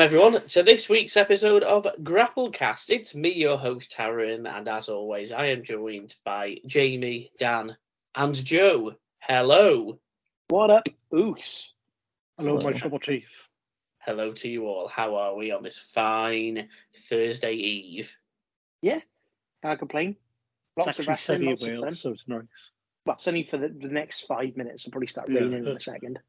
Welcome everyone to this week's episode of Grapplecast. It's me, your host Taryn, and as always, I am joined by Jamie, Dan, and Joe. Hello. What up, Oos? Hello, my trouble chief. Hello to you all. How are we on this fine Thursday eve? Yeah, can't complain. Lots It's of actually wrestling, lots in of Wales, fun. so it's nice. Well, sunny for the, the next five minutes. It'll probably start Yeah. raining in a second.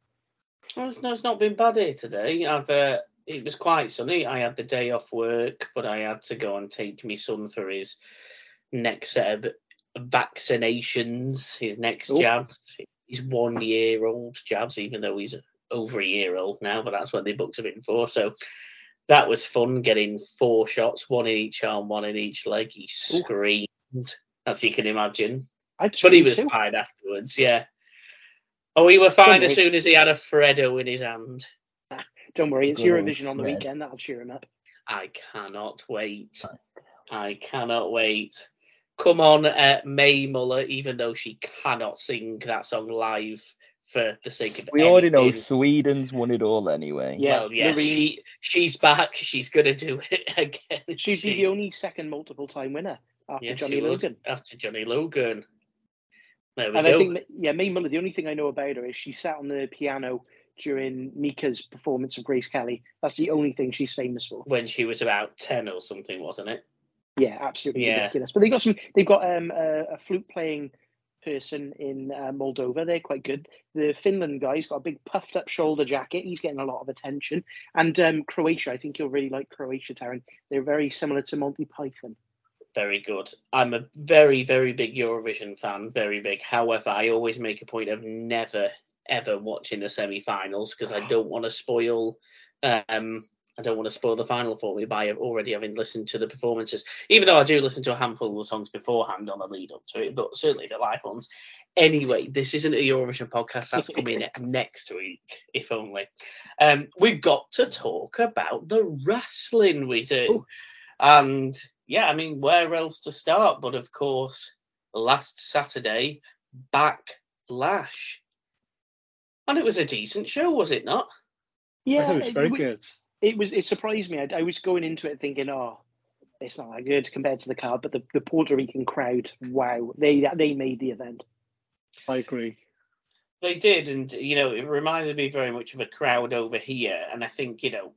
Well, it's, no, it's not been bad here today. I've uh, it was quite sunny. I had the day off work, but I had to go and take my son for his next set of vaccinations, his next Oh. jabs. He's one year old jabs, even though he's over a year old now, but that's what they booked him in for. So that was fun getting four shots, one in each arm, one in each leg. He Ooh. screamed, as you can imagine. But he was too. fine afterwards, yeah. Oh, he were fine as soon as he had a Freddo in his hand. Don't worry, it's Good old Eurovision on the Fred. weekend. That'll cheer him up. I cannot wait. I cannot wait. Come on, uh, Mae Muller, even though she cannot sing that song live for the sake of We already know. Sweden's won it all anyway. Yeah, well, yes, Loreen- she she's back. She's gonna do it again. She'd She- be the only second multiple time winner after yes, Johnny she would, Logan. after Johnny Logan. There we And go. I think, yeah, Mae Muller, the only thing I know about her is she sat on the piano during Mika's performance of Grace Kelly. That's the only thing she's famous for. when she was about ten or something, wasn't it? Yeah, absolutely Yeah. ridiculous. But they got some. They've got um, a, a flute playing person in uh, Moldova. They're quite good. The Finland guy's got a big puffed up shoulder jacket. He's getting a lot of attention. And um, Croatia, I think you'll really like Croatia, Taryn. They're very similar to Monty Python. Very good. I'm a very, very big Eurovision fan, very big. However, I always make a point of never, ever watching the semi-finals because I don't want to spoil. Um, I don't want to spoil the final for me by already having listened to the performances. Even though I do listen to a handful of the songs beforehand on the lead up to it, but certainly the live ones. Anyway, this isn't a Eurovision podcast. That's coming next week, if only. Um, we've got to talk about the wrestling we do. Ooh. And yeah, I mean, where else to start? But of course, last Saturday, Backlash. And it was a decent show, was it not? Yeah, it was very it, good. it was. It surprised me. I, I was going into it thinking, oh, it's not that good compared to the card. But the, the Puerto Rican crowd, wow, they they made the event. I agree. They did, and you know, it reminded me very much of a crowd over here. And I think, you know,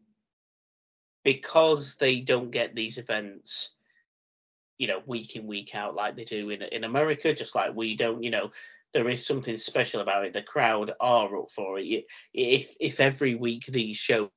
because they don't get these events, you know, week in, week out like they do in in America, just like we don't, you know, there is something special about it. The crowd are up for it. If if every week these shows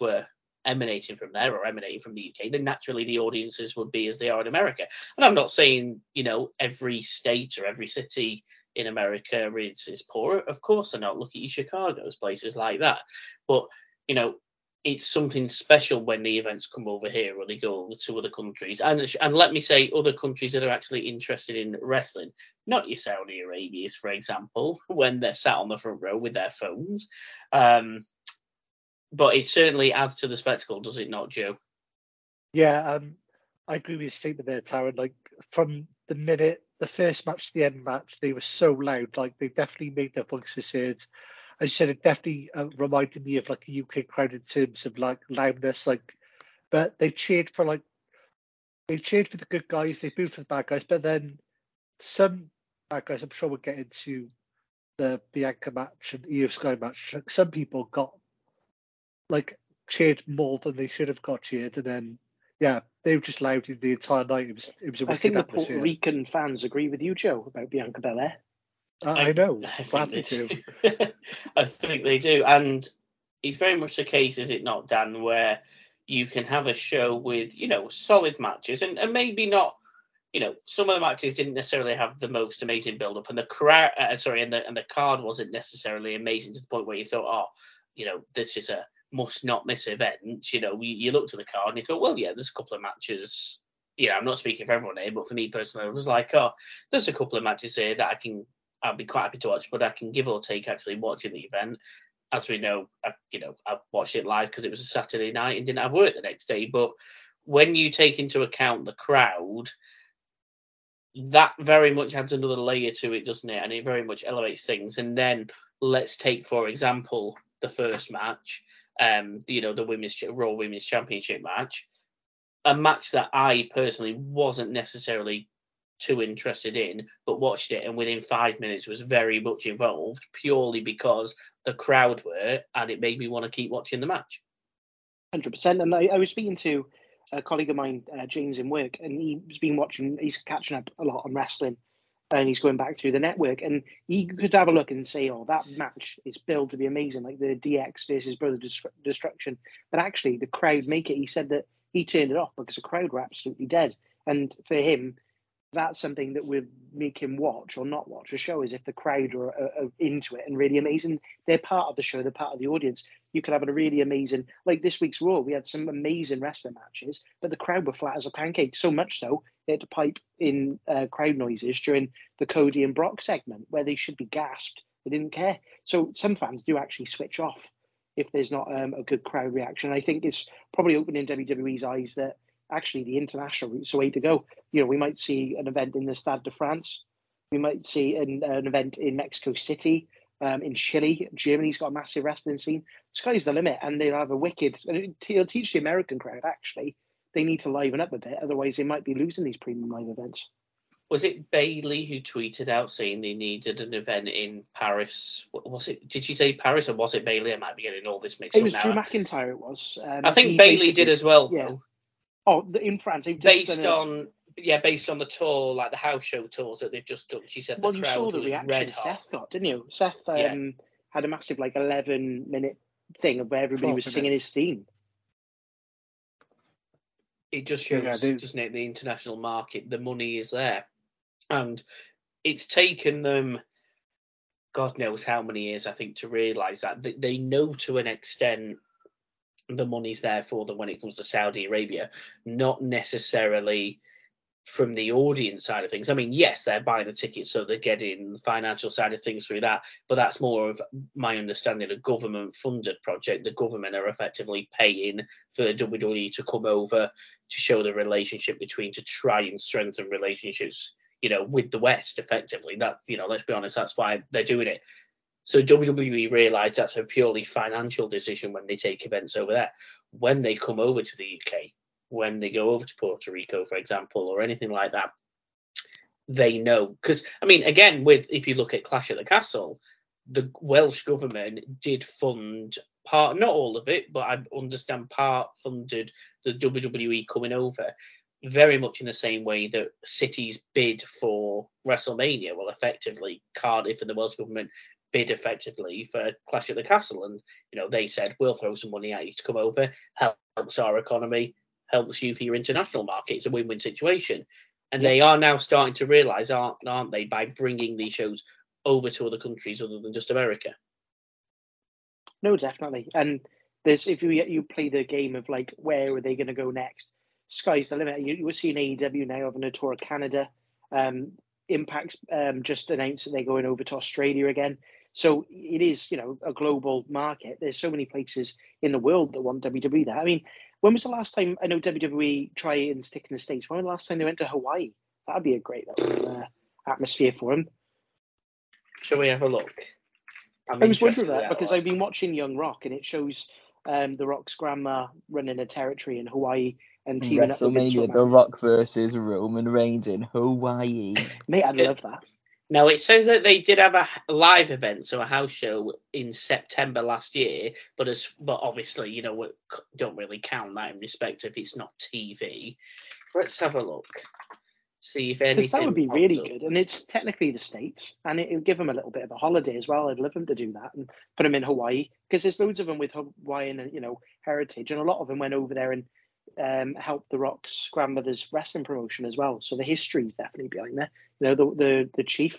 were emanating from there or emanating from the UK, then naturally the audiences would be as they are in America. And I'm not saying, you know, every state or every city in America is, is poor. Of course they're not. Look at your Chicago's, places like that. But, you know, it's something special when the events come over here or they go to other countries. And and let me say other countries that are actually interested in wrestling, not your Saudi Arabias, for example, when they're sat on the front row with their phones. Um, but it certainly adds to the spectacle, does it not, Joe? Yeah, um, I agree with your statement there, Taryn. Like from the minute the first match to the end match, they were so loud. Like they definitely made their voices heard. As you said, it definitely uh, reminded me of like a UK crowd in terms of like loudness. Like, but they cheered for like they cheered for the good guys, they booed for the bad guys. But then some bad guys, I'm sure we'll get into the Bianca match and Iyo Sky match. Like some people got like cheered more than they should have got cheered, and then yeah, they were just loud the entire night. It was it was a I think the Puerto. Rican fans agree with you, Joe, about Bianca Belair. I, I know, I think they do. I think they do. And it's very much the case, is it not, Dan, where you can have a show with, you know, solid matches and, and maybe not, you know, some of the matches didn't necessarily have the most amazing build up and the crowd, uh, sorry, and the, and the card wasn't necessarily amazing to the point where you thought, oh, you know, this is a must not miss event. You know, you, you looked at the card and you thought, well, yeah, there's a couple of matches. You know, I'm not speaking for everyone here, but for me personally, I was like, oh, there's a couple of matches here that I can I'd be quite happy to watch, but I can give or take actually watching the event. As we know, I, you know, I watched it live because it was a Saturday night and didn't have work the next day. But when you take into account the crowd, that very much adds another layer to it, doesn't it? And it very much elevates things. And then let's take, for example, the first match. um, you know, the women's Raw Women's Championship match, a match that I personally wasn't necessarily too interested in, but watched it and within five minutes was very much involved purely because the crowd were, and it made me want to keep watching the match. Hundred percent. And I, I was speaking to a colleague of mine, uh, James, in work, and he's been watching. He's catching up a lot on wrestling, and he's going back through the network, and he could have a look and say, "Oh, that match is billed to be amazing, like the DX versus Brother Destru- Destruction." But actually, the crowd make it. He said that he turned it off because the crowd were absolutely dead, and for him, that's something that would make him watch or not watch a show is if the crowd are, are, are, into it and really amazing. They're part of the show, they're part of the audience. You could have a really amazing, like this week's Raw, we had some amazing wrestling matches, but the crowd were flat as a pancake. So much so, they had to pipe in uh, crowd noises during the Cody and Brock segment where they should be gasped. They didn't care. So some fans do actually switch off if there's not um, a good crowd reaction. I think it's probably opening WWE's eyes that actually the international route's the way to go. You know, we might see an event in the Stade de France. We might see an, an event in Mexico City, um, in Chile. Germany's got a massive wrestling scene. Sky's the limit, and they'll have a wicked. And it'll teach the American crowd actually they need to liven up a bit, otherwise they might be losing these premium live events. Was it Bayley who tweeted out saying they needed an event in Paris? Was it? Did she say Paris or was it Bayley? I might be getting all this mixed it up It was now. Drew McIntyre. It was. Um, I think Bayley did as well. Yeah. Though. Oh, in France, based on yeah, based on the tour, like the house show tours that they've just done. She said well, the you crowd saw the was reaction red hot. Seth got, didn't you? Seth um, Yeah. had a massive like eleven minute thing of where everybody was singing his theme. It just shows, Yeah, they- doesn't it, the international market, the money is there, and it's taken them. God knows how many years, I think, to realise that they, they know to an extent the money's there for them when it comes to Saudi Arabia, not necessarily from the audience side of things. I mean, yes, they're buying the tickets, so they're getting the financial side of things through that, but that's more of my understanding a government funded project. The government are effectively paying for WWE to come over to show the relationship between to try and strengthen relationships, you know, with the West effectively. That you know, let's be honest, that's why they're doing it. So WWE realise that's a purely financial decision when they take events over there. When they come over to the UK, when they go over to Puerto Rico, for example, or anything like that, they know because I mean, again, with if you look at Clash at the Castle, the Welsh government did fund part, not all of it, but I understand part funded the WWE coming over. Very much in the same way that cities bid for WrestleMania. Well, effectively, Cardiff and the Welsh government bid effectively for Clash at the Castle, and you know they said we'll throw some money at you to come over, helps our economy, helps you for your international market. It's a win-win situation, and they are now starting to realise, aren't aren't they, by bringing these shows over to other countries other than just America. No, definitely. And there's if you you play the game of like where are they going to go next? Sky's the limit. You, you're seeing AEW now having a tour of Canada. Um, Impact's um, just announced that they're going over to Australia again. So it is, you know, a global market. There's so many places in the world that want WWE there. I mean, when was the last time I know WWE try and stick in the states? When was the last time they went to Hawaii? That'd be a great little uh, atmosphere for them. Shall we have a look? I'm I was wondering in that because. I've been watching Young Rock and it shows um, the Rock's grandma running a territory in Hawaii and teaming up with Vince WrestleMania, The Rock versus Roman Reigns in Hawaii. Mate, I'd love that. Now it says that they did have a live event, so a house show in September last year, but as but obviously you know we don't really count that in respect if it's not TV. Let's have a look, see if anything. Because that would be really up. good, and it's technically the states, and it would give them a little bit of a holiday as well. I'd love them to do that and put them in Hawaii because there's loads of them with Hawaiian, you know, heritage, and a lot of them went over there and um, helped the Rock's grandmother's wrestling promotion as well. So the history is definitely behind there. You know, the the the chief.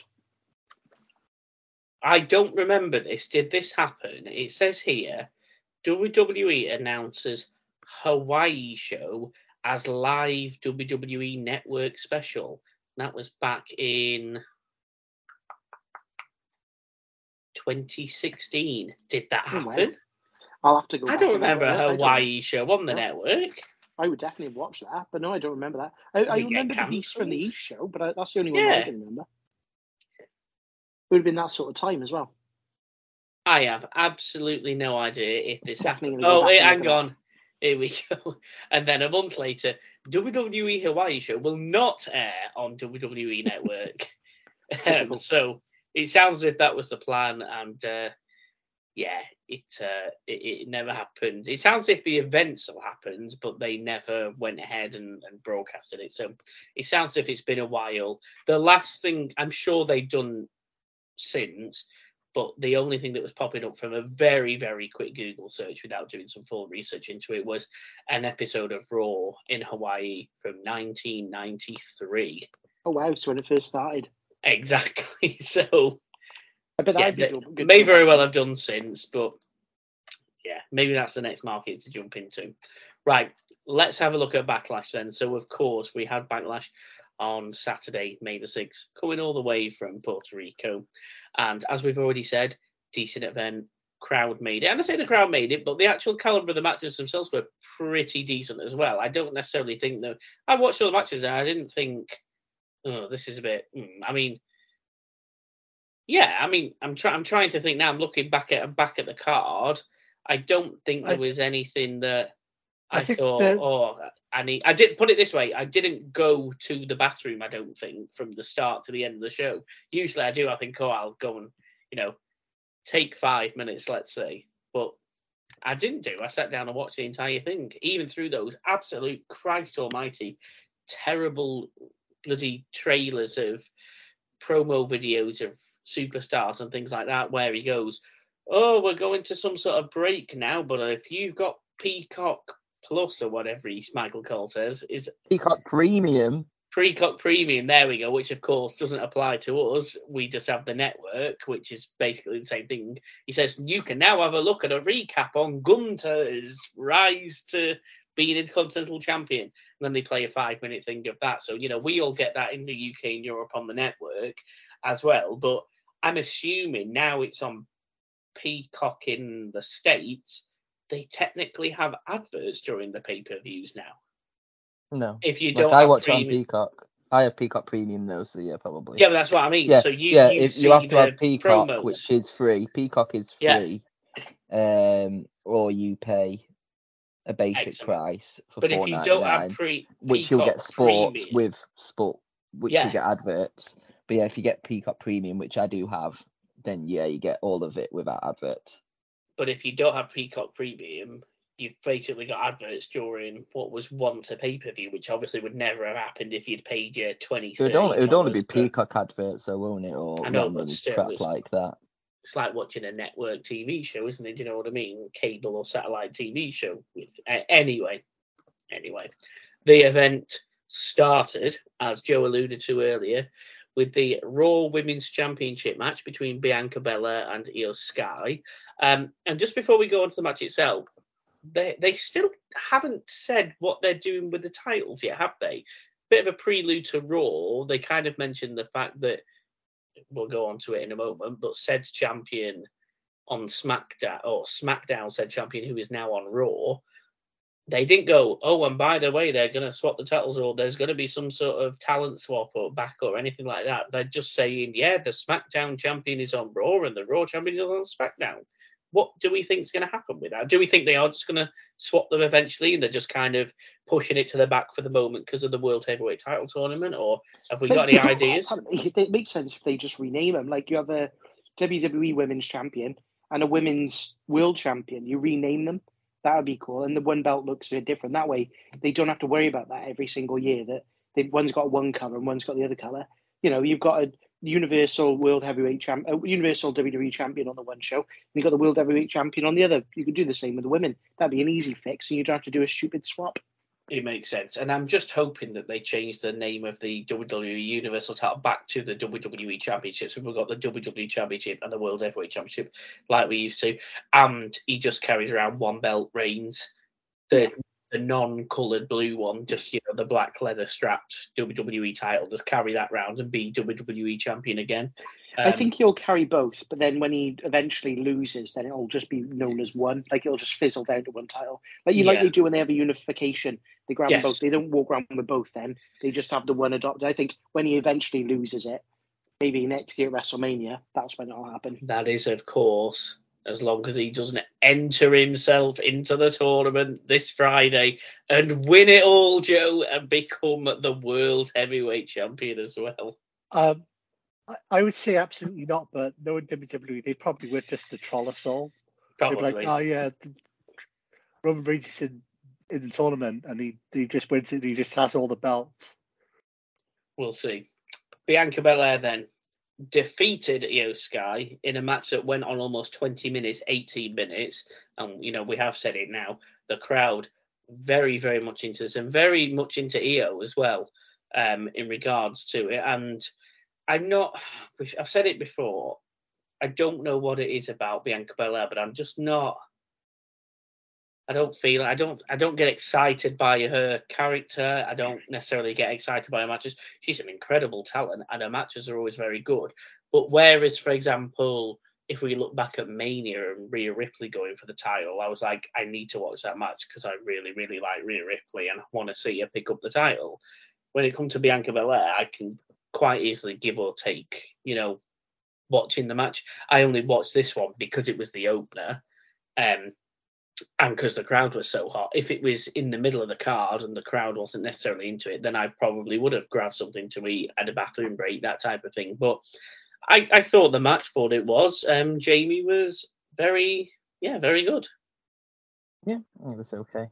I don't remember this. Did this happen? It says here WWE announces Hawaii show as live WWE network special. That was back in 2016. Did that Oh, happen? I'll have to go. I don't remember a a look. I don't- Hawaii show on the network. I would definitely watch that, but no, I don't remember that. I, I remember the Beast from the? East show, but I, that's the only one I can remember. It would have been that sort of time as well. I have absolutely no idea if this happened. Oh, wait, hang look at on. Here we go. And then a month later, WWE Hawaii show will not air on WWE Network. um, so it sounds as if that was the plan, and uh, yeah, it, uh, it it never happened. It sounds as if the events all happened, but they never went ahead and, and broadcasted it. So it sounds as if it's been a while. The last thing I'm sure they've done since, but the only thing that was popping up from a very very quick Google search without doing some full research into it was an episode of Raw in Hawaii from 1993. Oh wow, so when it first started. Exactly. So I bet yeah, good. good may very well have done since, but yeah, maybe that's the next market to jump into. Right, let's have a look at Backlash then. So, of course, we had Backlash on Saturday, May the 6th, coming all the way from Puerto Rico. And as we've already said, decent event, crowd made it. And I say the crowd made it, but the actual caliber of the matches themselves were pretty decent as well. I don't necessarily think that. I watched all the matches and I didn't think, oh, this is a bit. mm, I mean, yeah, I mean, I'm trying. I'm trying to think now. I'm looking back at back at the card. I don't think there was anything that I, I thought. that- Oh, I need. I did put it this way. I didn't go to the bathroom. I don't think from the start to the end of the show. Usually I do. I think, oh, I'll go and you know take five minutes, let's say. But I didn't do. I sat down and watched the entire thing, even through those absolute Christ Almighty terrible bloody trailers of promo videos of superstars and things like that, where he goes, "Oh, we're going to some sort of break now, but if you've got Peacock Plus or whatever he, Michael Cole says, is Peacock Premium. Peacock Premium, there we go, which of course doesn't apply to us. We just have the network, which is basically the same thing. He says you can now have a look at a recap on Gunther's rise to being Intercontinental Champion. And then they play a five minute thing of that. So, you know, we all get that in the UK and Europe on the network as well. But I'm assuming now it's on Peacock in the States, they technically have adverts during the pay per views now. No. If you don't I watch it on Peacock. I have Peacock Premium though, so yeah, probably. Yeah, but that's what I mean. yeah, so you, yeah. you you have to have Peacock, promos. which is free. Peacock is Yeah. free. Um, or you pay a basic Excellent. price for but if you don't have pre, which you'll get sports Premium, with sport, which Yeah. you get adverts. But yeah, if you get Peacock Premium, which I do have, then yeah, you get all of it without adverts. but if you don't have Peacock Premium, you've basically got adverts during what was once a pay per view, which obviously would never have happened if you'd paid your twenty. It would only, it would only be Peacock adverts, so won't it? Or I know, but still, crap it's- like that. It's like watching a network TV show, isn't it? Do you know what I mean? Cable or satellite TV show. With uh, anyway, anyway, the event started as Joe alluded to earlier with the Raw Women's Championship match between Bianca Belair and Iyo Sky. Um, and just before we go on to the match itself, they they still haven't said what they're doing with the titles yet, have they? Bit of a prelude to Raw. They kind of mentioned the fact that we'll go on to it in a moment, but said champion on SmackDown or SmackDown said champion who is now on Raw. They didn't go, oh, and by the way, they're going to swap the titles or there's going to be some sort of talent swap or back or anything like that. They're just saying, yeah, the SmackDown champion is on Raw and the Raw champion is on SmackDown. What do we think is going to happen with that? Do we think they are just going to swap them eventually and they're just kind of pushing it to the back for the moment because of the World Heavyweight Title tournament? Or have we got any ideas? It makes sense if they just rename them. Like you have a WWE Women's Champion and a Women's World Champion. You rename them. That would be cool. And the one belt looks a bit different. That way, they don't have to worry about that every single year. That they, one's got one color and one's got the other color. You know, you've got a Universal World Heavyweight Champ, a Universal WWE Champion on the one show, and you've got the World Heavyweight Champion on the other. You could do the same with the women. That'd be an easy fix, and you don't have to do a stupid swap. It makes sense. And I'm just hoping that they change the name of the WWE Universal title back to the WWE Championship. So we've got the WWE Championship and the World Heavyweight Championship like we used to. And he just carries around one belt reigns. The non-coloured blue one, just you know, the black leather strapped WWE title, just carry that round and be WWE champion again. I Um, think he'll carry both, but then when he eventually loses, then it'll just be known as one. Like it'll just fizzle down to one title. Like you like Yeah. they do when they have a unification. They grab Yes. both. They don't walk around with both. Then they just have the one adopted. I think when he eventually loses it, maybe next year at WrestleMania, that's when it'll happen. that is, of course, as long as he doesn't enter himself into the tournament this Friday and win it all, Joe, and become the world heavyweight champion as well. Um, I, I would say absolutely not, but knowing WWE, they probably would just to troll us all. They'd be Probably. like, oh yeah, Roman Reigns is in, in the tournament and he, he just wins it and he just has all the belts. We'll see. Bianca Belair then defeated Iyo Sky in a match that went on almost 20 minutes, 18 minutes. And, you know, we have said it now. The crowd very, very much into this and very much into Iyo as well um, in regards to it. And I'm not, I've said it before, I don't know what it is about Bianca Belair, but I'm just not. I don't feel I don't I don't get excited by her character. I don't necessarily get excited by her matches. She's an incredible talent and her matches are always very good. But whereas, for example, if we look back at Mania and Rhea Ripley going for the title, I was like, I need to watch that match because I really, really like Rhea Ripley and I want to see her pick up the title. When it comes to Bianca Belair, I can quite easily give or take, you know, watching the match. I only watched this one because it was the opener. Um, and because the crowd was so hot. If it was in the middle of the card and the crowd wasn't necessarily into it, then I probably would have grabbed something to eat, had a bathroom break, that type of thing. But I, I thought the match for what it was. Um, Jamie was very, yeah, very good. Yeah, it was okay.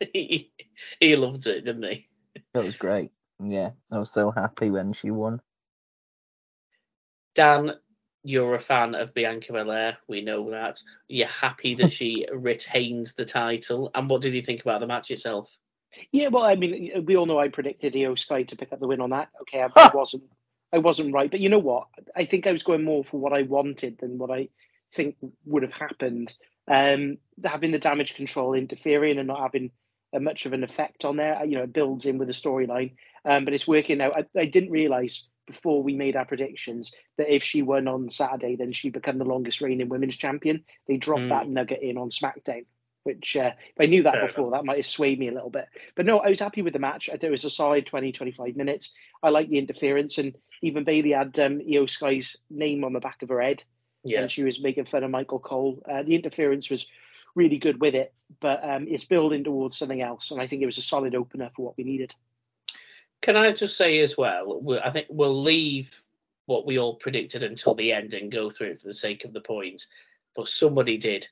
he, he loved it, didn't he? That was great. Yeah, I was so happy when she won. Dan, you're a fan of Bianca Belair. We know that. You're happy that she retains the title. And what did you think about the match itself? Yeah, well, I mean, we all know I predicted Iyo Sky to pick up the win on that. Okay, I, I wasn't, I wasn't right, but you know what? I think I was going more for what I wanted than what I think would have happened. Um, having the damage control interfering and not having uh, much of an effect on there, you know, it builds in with the storyline. Um, but it's working out. I, I didn't realize before we made our predictions that if she won on Saturday, then she'd become the longest reigning women's champion. They dropped Mm. that nugget in on SmackDown, which uh, if I knew that Fair before, that might have swayed me a little bit. But no, I was happy with the match. I thought it was a solid 20, 25 minutes. I like the interference, and even Bayley had um, Iyo Sky's name on the back of her head, Yeah. and she was making fun of Michael Cole. Uh, the interference was really good with it, but um, it's building towards something else, and I think it was a solid opener for what we needed. Can I just say as well, I think we'll leave what we all predicted until the end and go through it for the sake of the points. But somebody did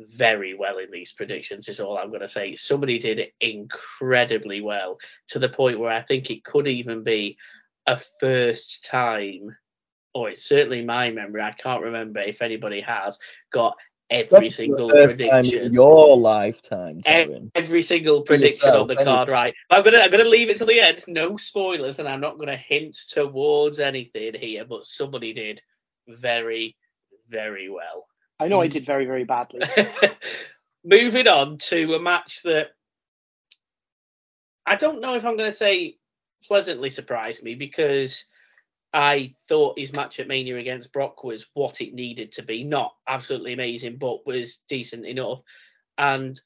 very well in these predictions, is all I'm going to say. Somebody did incredibly well to the point where I think it could even be a first time, or it's certainly my memory. I can't remember if anybody has got every That's single the first time prediction in your lifetime, Ev- every single prediction yourself, on the any- card right. I'm gonna I'm gonna leave it to the end. No spoilers, and I'm not gonna hint towards anything here, but somebody did very, very well. I know I Mm. did very, very badly. Moving on to a match that I don't know if I'm gonna say pleasantly surprised me because I thought his match at Mania against Brock was what it needed to be. Not absolutely amazing, but was decent enough. And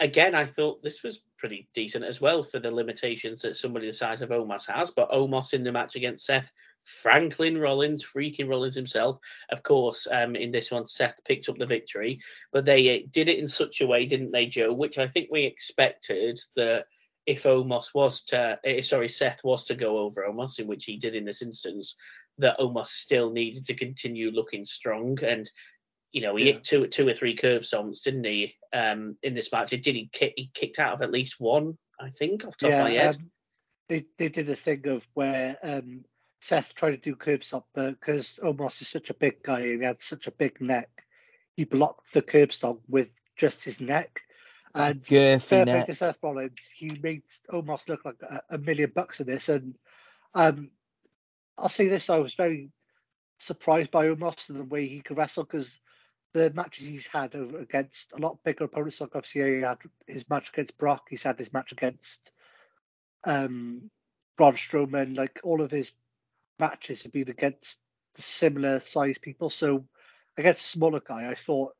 again, I thought this was pretty decent as well for the limitations that somebody the size of Omos has. But Omos in the match against Seth, Franklin Rollins, freaking Rollins himself, of course, um, in this one, Seth picked up the victory. But they uh, did it in such a way, didn't they, Joe? Which I think we expected that if Omos was to, eh, sorry, Seth was to go over Omos, in which he did in this instance, that Omos still needed to continue looking strong. And, you know, he Yeah. hit two, two or three curb stomps, didn't he, um, in this match? Did he kick, he kicked out of at least one, I think, off the top of my head? um, they they did a thing of where um, Seth tried to do curb but because Omos is such a big guy and he had such a big neck, he blocked the curb stomp with just his neck. And Girthy fair play neck. to Seth Rollins, he made Omos look like a, a million bucks in this. And um, I'll say this: I was very surprised by Omos and the way he could wrestle because the matches he's had over against a lot bigger opponents, like obviously he had his match against Brock, he's had his match against um, Braun Strowman, like all of his matches have been against similar sized people. So against a smaller guy, I thought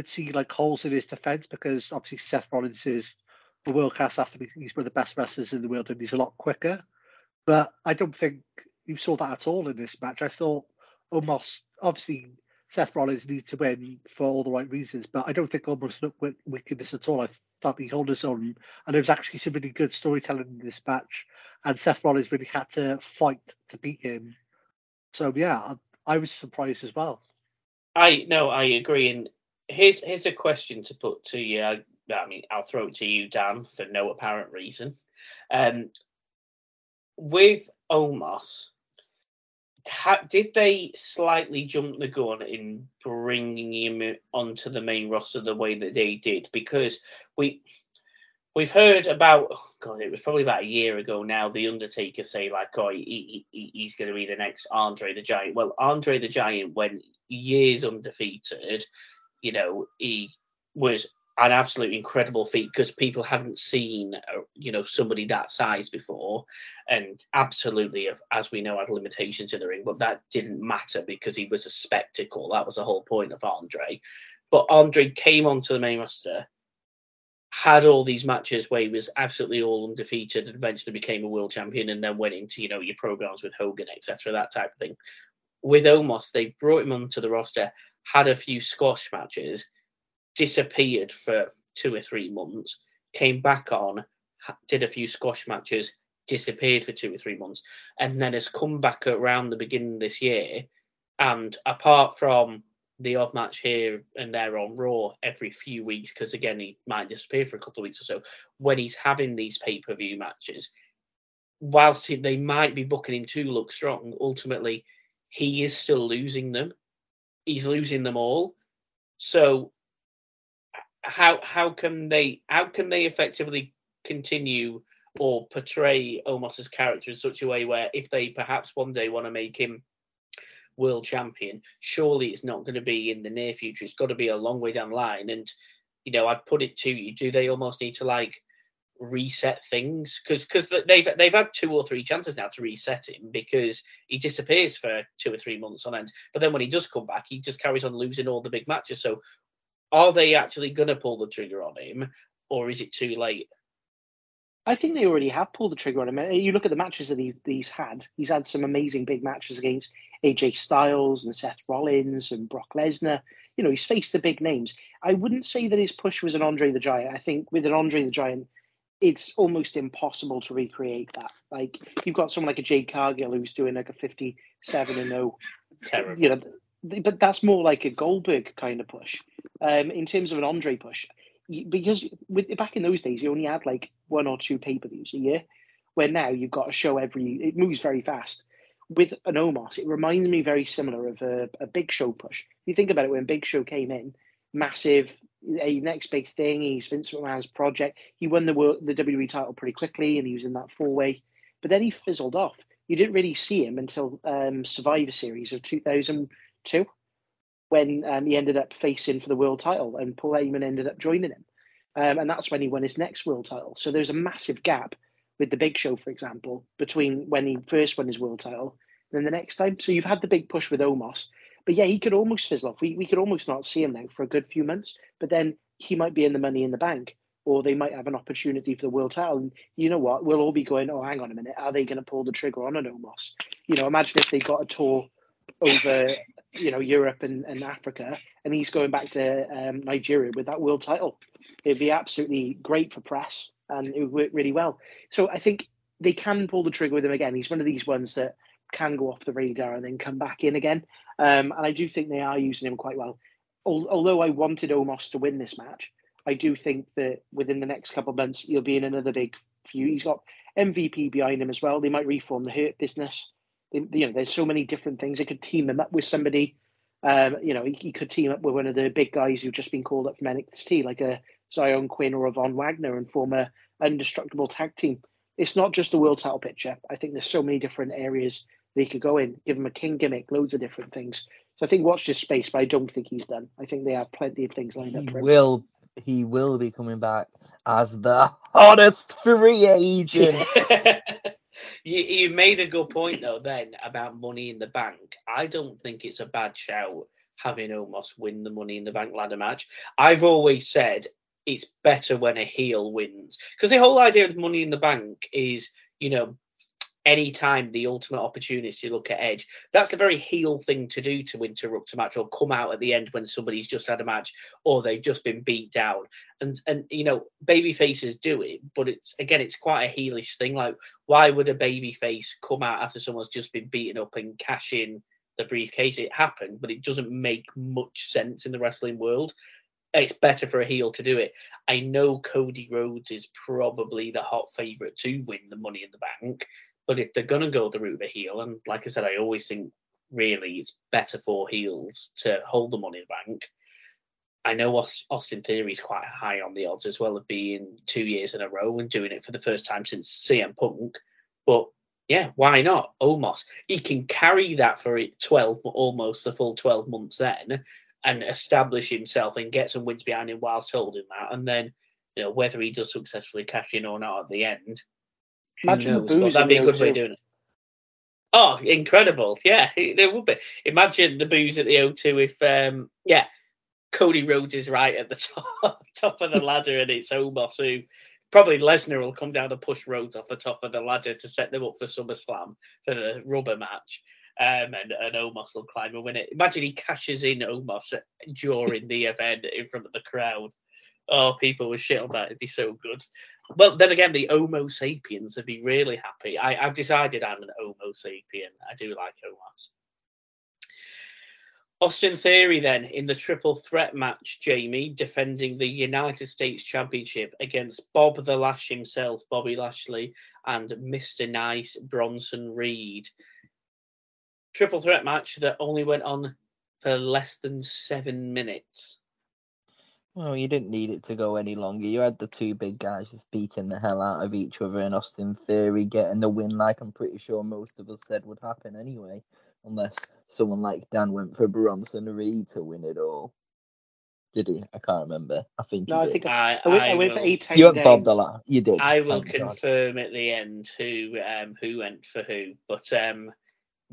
would see like holes in his defense because obviously Seth Rollins is a world class athlete. He's one of the best wrestlers in the world and he's a lot quicker. But I don't think you saw that at all in this match. I thought Omos obviously, Seth Rollins needed to win for all the right reasons, but I don't think Omos looked wickedness at all. I thought he held his own, and there was actually some really good storytelling in this match, and Seth Rollins really had to fight to beat him. So yeah, I, I was surprised as well. I no, I agree. And here's here's a question to put to you. I, I mean, I'll throw it to you, Dan, for no apparent reason. Um, with Omos, ha, did they slightly jump the gun in bringing him onto the main roster the way that they did? Because we we've heard about oh God, it was probably about a year ago now. The Undertaker say like, oh, he, he, he's going to be the next Andre the Giant. Well, Andre the Giant went years undefeated. You know, he was an absolute incredible feat because people hadn't seen uh, you know somebody that size before and absolutely as we know had limitations in the ring but that didn't matter because he was a spectacle. That was the whole point of andre. But andre came onto the main roster had all these matches where he was absolutely all undefeated and eventually became a world champion and then went into you know your programs with hogan etc that type of thing. With omos they brought him onto the roster had a few squash matches disappeared for two or three months, came back on, did a few squash matches, disappeared for two or three months, and then has come back around the beginning of this year. And apart from the odd match here and there on Raw every few weeks, because again, he might disappear for a couple of weeks or so, when he's having these pay per view matches, whilst he, they might be booking him to look strong, ultimately, he is still losing them. He's losing them all. So how how can they how can they effectively continue or portray Omos's character in such a way where if they perhaps one day want to make him world champion, surely it's not going to be in the near future. It's got to be a long way down the line. And you know, I'd put it to you: do they almost need to like reset things? Because because they've they've had two or three chances now to reset him because he disappears for two or three months on end. But then when he does come back, he just carries on losing all the big matches. So are they actually going to pull the trigger on him, or is it too late? I think they already have pulled the trigger on him. You look at the matches that he, he's had. He's had some amazing big matches against AJ Styles and Seth Rollins and Brock Lesnar. You know, he's faced the big names. I wouldn't say that his push was an Andre the Giant. I think with an Andre the Giant, it's almost impossible to recreate that. Like you've got someone like a Jade Cargill who's doing like a 57 and 0. Terrible. You know, but that's more like a Goldberg kind of push. Um, in terms of an Andre push, because with back in those days, you only had like one or two pay per views a year, where now you've got a show every. It moves very fast. With an Omos, it reminds me very similar of a, a Big Show push. If you think about it, when Big Show came in, massive, a next big thing. He's Vince McMahon's project. He won the world, the WWE title pretty quickly, and he was in that four way. But then he fizzled off. You didn't really see him until um, Survivor Series of 2000 two when um, he ended up facing for the world title and Paul Heyman ended up joining him. Um, and that's when he won his next world title. So there's a massive gap with the Big Show, for example, between when he first won his world title and then the next time. So you've had the big push with Omos. But yeah, he could almost fizzle off. We, we could almost not see him now for a good few months. But then he might be in the money in the bank or they might have an opportunity for the world title. And you know what? We'll all be going, oh, hang on a minute. Are they going to pull the trigger on an Omos? You know, imagine if they got a tour over you know Europe and, and Africa, and he's going back to um, Nigeria with that world title. It'd be absolutely great for press, and it would work really well. So I think they can pull the trigger with him again. He's one of these ones that can go off the radar and then come back in again. Um, and I do think they are using him quite well. Although I wanted Omos to win this match, I do think that within the next couple of months he'll be in another big feud. He's got MVP behind him as well. They might reform the Hurt business you know, there's so many different things. They could team him up with somebody. Um, you know, he, he, could team up with one of the big guys who've just been called up from NXT, like a Xyon Quinn or a Von Wagner, and form a indestructible tag team. It's not just a world title picture. I think there's so many different areas they could go in. Give him a king gimmick, loads of different things. So I think watch this space, but I don't think he's done. I think they have plenty of things lined he up for him. Will he will be coming back as the hottest free agent? you, you made a good point though then about money in the bank. I don't think it's a bad shout having Omos win the Money in the Bank ladder match. I've always said it's better when a heel wins because the whole idea of Money in the Bank is, you know, anytime the ultimate opportunity to look at Edge, that's a very heel thing to do to interrupt a match or come out at the end when somebody's just had a match or they've just been beat down. And and you know, baby faces do it, but it's again it's quite a heelish thing. Like, why would a baby face come out after someone's just been beaten up and cash in the briefcase? It happened, but it doesn't make much sense in the wrestling world. It's better for a heel to do it. I know Cody Rhodes is probably the hot favourite to win the Money in the Bank but if they're going to go the route of a heel, and like I said, I always think really it's better for heels to hold the money bank. I know Austin Theory is quite high on the odds as well of being two years in a row and doing it for the first time since CM Punk. But yeah, why not? Omos, he can carry that for 12, almost the full 12 months then, and establish himself and get some wins behind him whilst holding that. And then, you know, whether he does successfully cash in or not at the end, Imagine the booze. that'd be a good way of doing it. Oh, incredible! Yeah, it would be. Imagine the booze at the O2 if, um, yeah, Cody Rhodes is right at the top, top of the ladder, and it's Omos who probably Lesnar will come down and push Rhodes off the top of the ladder to set them up for SummerSlam for the rubber match. Um, and, and Omos will climb and win it. Imagine he cashes in Omos during the event in front of the crowd. Oh, people would shit on that. It'd be so good. Well, then again, the Homo sapiens would be really happy. I, have decided I'm an Homo sapien. I do like Omos. Austin Theory then in the triple threat match, Jamie defending the United States Championship against Bob the Lash himself, Bobby Lashley, and Mr. Nice Bronson Reed. Triple threat match that only went on for less than seven minutes. Well, you didn't need it to go any longer. You had the two big guys just beating the hell out of each other, and Austin Theory getting the win, like I'm pretty sure most of us said would happen anyway, unless someone like Dan went for Bronson Reed to win it all. Did he? I can't remember. I think no, I think I, I, went, I I went for eight. you went Bob the La- You did. I will Thank God. confirm at the end who um who went for who, but um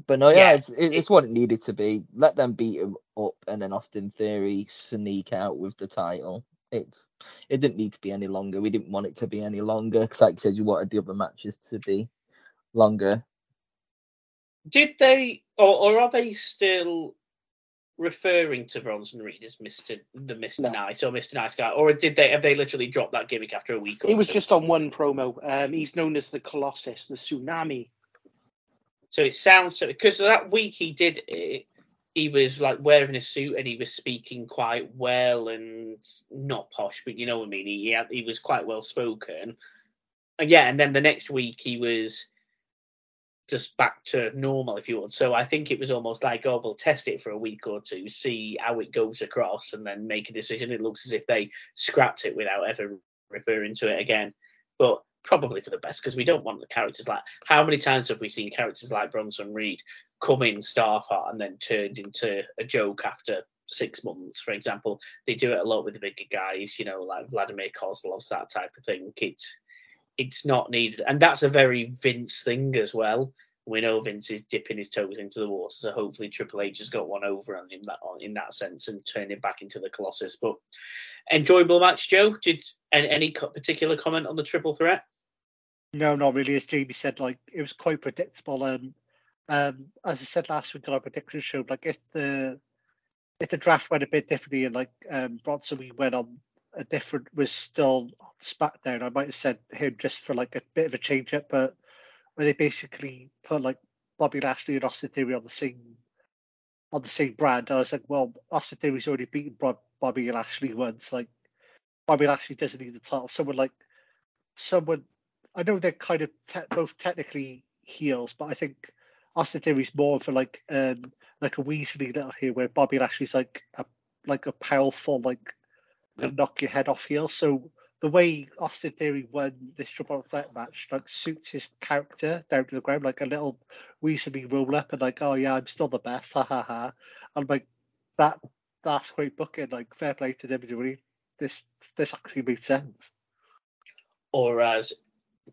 But no, yeah, Yeah, it's it, it's what it needed to be. Let them beat him up, and then Austin Theory sneak out with the title. It's it didn't need to be any longer. We didn't want it to be any longer because, like you said, you wanted the other matches to be longer. did they or, or are they still referring to Bronson Reed as Mr. the Mr. No. Nice or Mr. Nice Guy, or did they have they literally dropped that gimmick after a week? Or It was two? just on one promo. Um, he's known as the Colossus, the Tsunami. So it sounds so because that week he did it, he was like wearing a suit and he was speaking quite well and not posh, but you know what I mean. He he, had, he was quite well spoken. And yeah, and then the next week he was just back to normal, if you would. So I think it was almost like, oh, we'll test it for a week or two, see how it goes across, and then make a decision. It looks as if they scrapped it without ever referring to it again. But probably for the best because we don't want the characters like how many times have we seen characters like Bronson Reed come in Starfire and then turned into a joke after six months, for example. They do it a lot with the bigger guys, you know, like Vladimir Kozlov's that type of thing. It's it's not needed, and that's a very Vince thing as well. We know Vince is dipping his toes into the water, so hopefully Triple H has got one over on him that in that sense and turn it back into the Colossus. But enjoyable match, Joe. Did any particular comment on the triple threat? No, not really. As Jamie said, like it was quite predictable. and um, as I said last week on our prediction show, like if the if the draft went a bit differently and like um, Bronson we went on a different was still on SmackDown, I might have said him just for like a bit of a change up, but where they basically put like Bobby Lashley and Austin Theory on the same on the same brand, and I was like, well, Austin Theory's already beaten Bob, Bobby Lashley once. Like Bobby Lashley doesn't need the title. Someone like someone I know they're kind of te- both technically heels, but I think Austin Theory's more for like um like a Weasley little heel, where Bobby Lashley's like a like a powerful like gonna knock your head off heel. So the way Austin Theory won this triple threat match like suits his character down to the ground, like a little Weasley roll up and like, oh yeah, I'm still the best, ha ha ha. And like that that's great booking. Like fair play to WWE. This this actually makes sense. Or as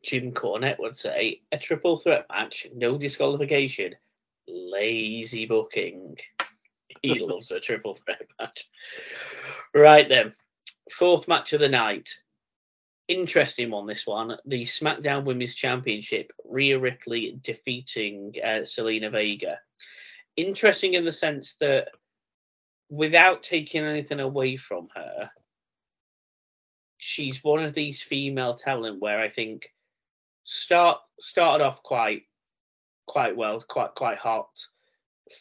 Jim Cornette would say, a triple threat match, no disqualification, lazy booking. He loves a triple threat match. Right then, fourth match of the night. interesting one. This one, the SmackDown Women's Championship, Rhea Ripley defeating uh, Zelina Vega. Interesting in the sense that without taking anything away from her, she's one of these female talent where I think start started off quite quite well, quite quite hot,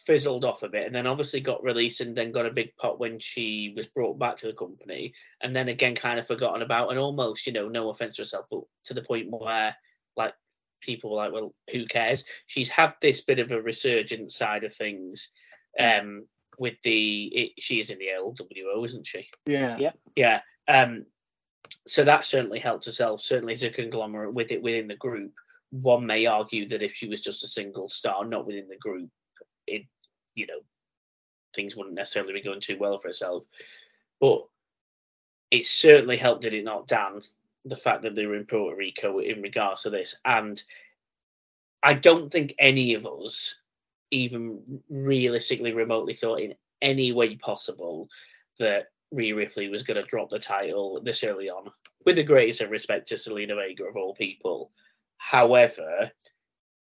fizzled off a bit, and then obviously got released and then got a big pop when she was brought back to the company, and then again kind of forgotten about, and almost you know no offense to herself, but to the point where like people were like, well, who cares? She's had this bit of a resurgent side of things. Um, with the it, she's in the LWO, isn't she? Yeah. Yeah. Yeah. Um, so that certainly helped herself. Certainly as a conglomerate with it within the group. One may argue that if she was just a single star, not within the group, it you know things wouldn't necessarily be going too well for herself. But it certainly helped, did it not, Dan, the fact that they were in Puerto Rico in regards to this. And I don't think any of us even realistically remotely thought in any way possible that Rhea Ripley was going to drop the title this early on, with the greatest of respect to Zelina Vega of all people. However,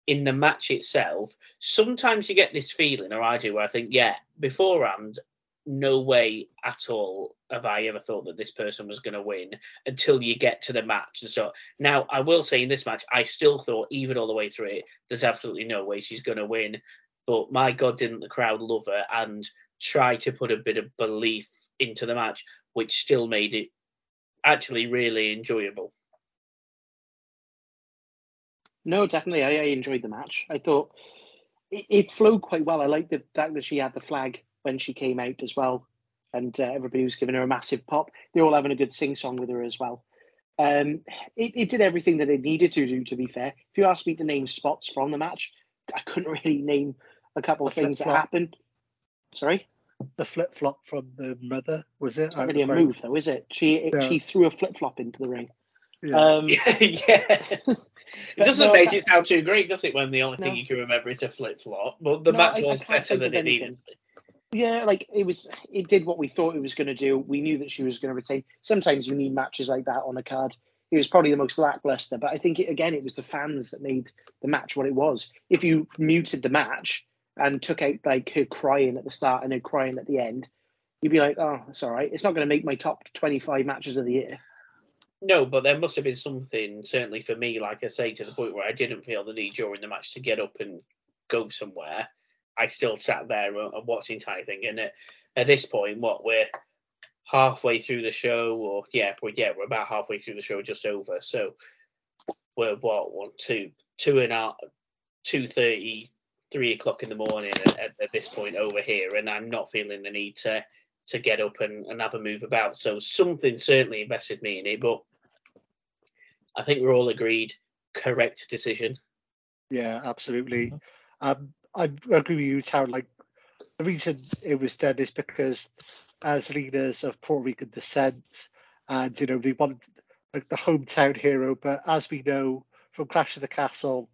in the match itself, sometimes you get this feeling, or I do, where I think, yeah, beforehand, no way at all have I ever thought that this person was going to win until you get to the match and so now I will say in this match I still thought even all the way through it there's absolutely no way she's going to win but my god didn't the crowd love her and try to put a bit of belief into the match which still made it actually really enjoyable No, definitely. I, I enjoyed the match. I thought it, it flowed quite well. I liked the fact that she had the flag when she came out as well, and uh, everybody was giving her a massive pop. They're all having a good sing song with her as well. Um, it, it did everything that it needed to do. To be fair, if you asked me to name spots from the match, I couldn't really name a couple of things that happened. Sorry, The flip flop from the mother was it? it's not really a move though, is it? She Yeah. she threw a flip flop into the ring. Yeah. Um, yeah it doesn't no, make I- it sound too great does it when the only thing you can remember is a flip flop but the No, match I- I was better than it anything. needed Yeah, like it was. It did what we thought it was going to do. We knew that she was going to retain. Sometimes you need matches like that on a card. It was probably the most lackluster, but I think it, again it was the fans that made the match what it was. If you muted the match and took out like her crying at the start and her crying at the end, you'd be like, oh, it's all right. It's not going to make my top twenty-five matches of the year. No, but there must have been something, certainly for me, like I say, to the point where I didn't feel the need during the match to get up and go somewhere. I still sat there and watched the entire thing. And at, at this point, what we're halfway through the show, or yeah, well, yeah, we're about halfway through the show, just over. So we're what one, two, two and a two thirty, three o'clock in the morning at, at, this point over here, and I'm not feeling the need to to get up and, and have a move about. So something certainly invested me in it, but I think we're all agreed correct decision. Yeah, absolutely. Um, I agree with you, Tara. Like the reason it was done is because as leaders of Puerto Rican descent, and you know they want like the hometown hero. But as we know from Clash of the Castle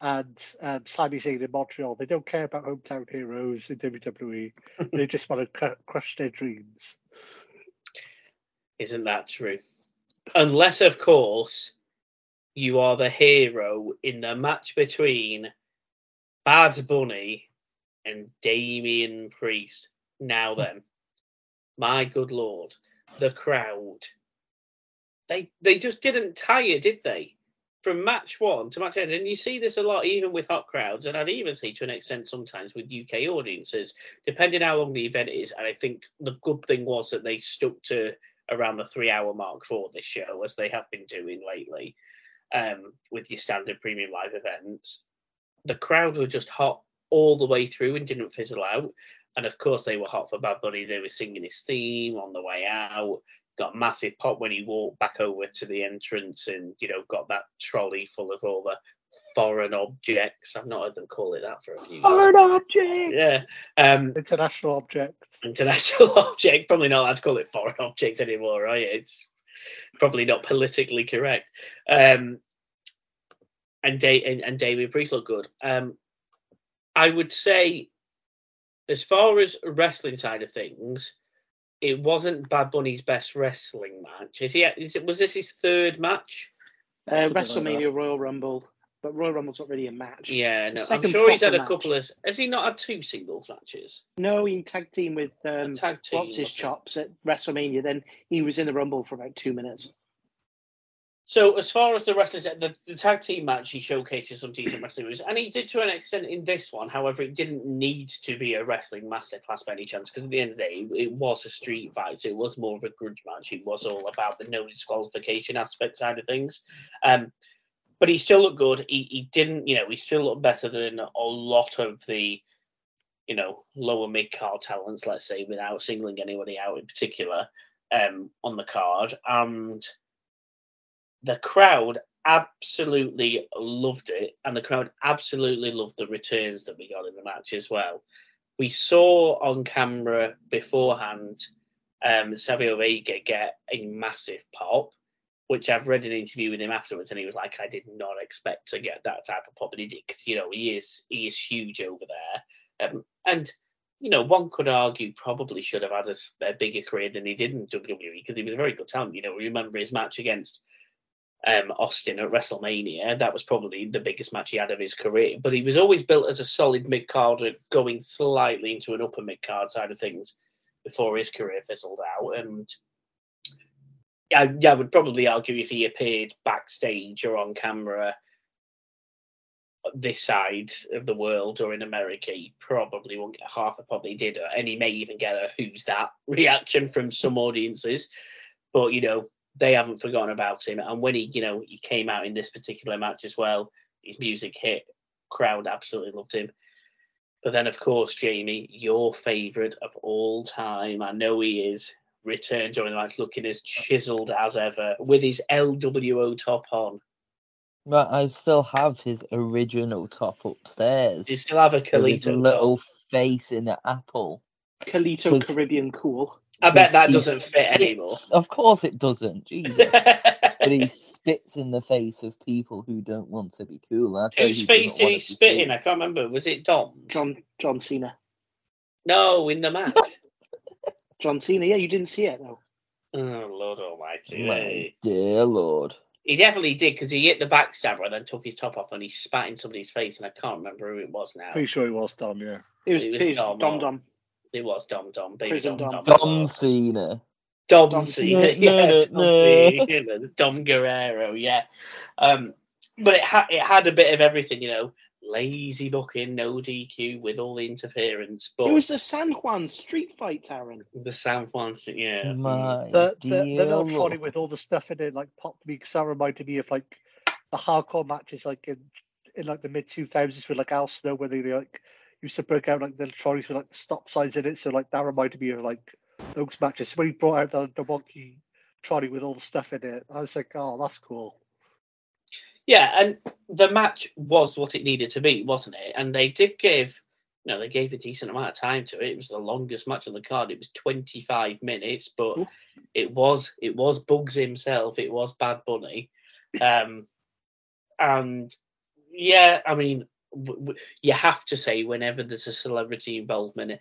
and um, Sami Zayn in Montreal, they don't care about hometown heroes in WWE. they just want to cr- crush their dreams. Isn't that true? Unless, of course, you are the hero in the match between Bad Bunny and Damian Priest. Now then, my good lord, the crowd. They they just didn't tire, did they? From match one to match end, and you see this a lot even with hot crowds, and I'd even say to an extent sometimes with UK audiences, depending how long the event is. And I think the good thing was that they stuck to around the three hour mark for this show, as they have been doing lately, um, with your standard premium live events. The crowd were just hot all the way through and didn't fizzle out. And of course, they were hot for Bad Bunny. They were singing his theme on the way out. Got massive pop when he walked back over to the entrance and, you know, got that trolley full of all the foreign objects. I've not heard them call it that for a few years. Foreign object. Yeah. Um, International object. international object. Probably not allowed to call it foreign object anymore, right? It's probably not politically correct. Um, and, da- and, and David Priest looked good. Um, I would say, as far as wrestling side of things, it wasn't Bad Bunny's best wrestling match. Is he? Is it? Was this his third match? Uh, Something like WrestleMania Royal Rumble, but Royal Rumble's not really a match. Yeah, no. I'm sure he's had proper a couple of. Has he not had two singles matches? No, he tag team with um, tag team, what's his chops at WrestleMania. Then he was in the Rumble for about two minutes. So as far as the wrestlers, the, the tag team match, he showcases some decent wrestling moves, and he did to an extent in this one. However, it didn't need to be a wrestling masterclass by any chance, because at the end of the day, it was a street fight, so it was more of a grudge match. It was all about the no disqualification aspect side of things. Um, but he still looked good. He, he didn't, you know, he still looked better than a lot of the, you know, lower mid card talents, let's say, without singling anybody out in particular um, on the card. And the crowd absolutely loved it, and the crowd absolutely loved the returns that we got in the match as well. We saw on camera beforehand um, Savio Vega get a massive pop, which I've read an interview with him afterwards, and he was like, "I did not expect to get that type of pop," and he did because you know he is he is huge over there, um, and you know, one could argue probably should have had a bigger career than he did in WWE because he was a very good talent. You know, remember his match against um, Austin at WrestleMania. That was probably the biggest match he had of his career. But he was always built as a solid mid carder, going slightly into an upper mid card side of things before his career fizzled out. And yeah, I would probably argue if he appeared backstage or on camera this side of the world or in America, he probably won't get half the pop he did, and he may even get a "Who's that?" reaction from some audiences. But you know, they haven't forgotten about him, and when he, you know, he came out in this particular match as well, his music hit, crowd absolutely loved him. But then, of course, Jamie, your favourite of all time, I know he is, returned during the match looking as chiseled as ever with his LWO top on. But I still have his original top upstairs. Do you still have a with his Carlito little top? face in an apple. Carlito Caribbean Cool. I bet that doesn't fit anymore. Of course it doesn't. Jesus. but he spits in the face of people who don't want to be cool. I Whose face did he spit cool. in? I can't remember. Was it Dom's? John John Cena. No, in the match. John Cena. Yeah, you didn't see it though. oh Lord Almighty! My dear lord. He definitely did because he hit the backstabber and then took his top off and he spat in somebody's face and I can't remember who it was now. Pretty sure he was Dom, yeah. It was, It it was was Dom, Dom Dom. It was Dom Dom, baby Prison Dom Dom. Dom. Dom Cena. Dom Dom Cena, Cena. yeah, Dom, No. Cena, Dom Guerrero, yeah. Um, but it had it had a bit of everything, you know, lazy booking, no DQ with all the interference, but It was the San Juan street fight, Aaron. the San Juan, yeah. My The, the, dear the little trolley with all the stuff in it like popped me because that reminded me of like the hardcore matches like in in like the mid two thousands with like Al Snow where they like used to break out like the trolleys with like stop signs in it. So like that reminded me of like those matches. When he brought out the, the wonky trolley with all the stuff in it, I was like, oh, that's cool. Yeah, and the match was what it needed to be, wasn't it? And they did give, you know, they gave a decent amount of time to it. It was the longest match on the card. It was 25 minutes, but Ooh. it was it was Bugs himself. It was Bad Bunny, um, and yeah, I mean, you have to say whenever there's a celebrity involvement.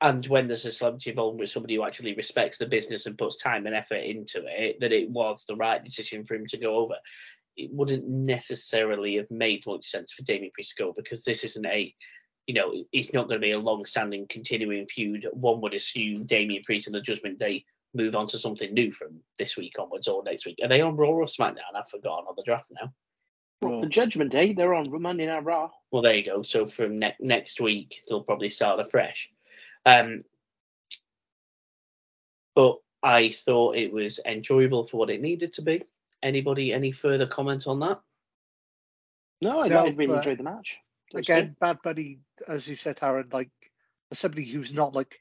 And when there's a celebrity involvement with somebody who actually respects the business and puts time and effort into it, that it was the right decision for him to go over it wouldn't necessarily have made much sense for Damian Priest to go because this isn't a, you know, it's not going to be a long-standing, continuing feud. One would assume Damian Priest and the Judgment Day move on to something new from this week onwards or next week. Are they on Raw or SmackDown? I've forgotten on the draft now. The Judgment Day, they're on Monday Night Raw. Well, there you go. So from ne- next week, they'll probably start afresh. Um, but I thought it was enjoyable for what it needed to be. Anybody, any further comment on that? No, I, No, I really but enjoyed the match. It was Again, Bad Bunny, as you said, Aaron, like somebody who's not like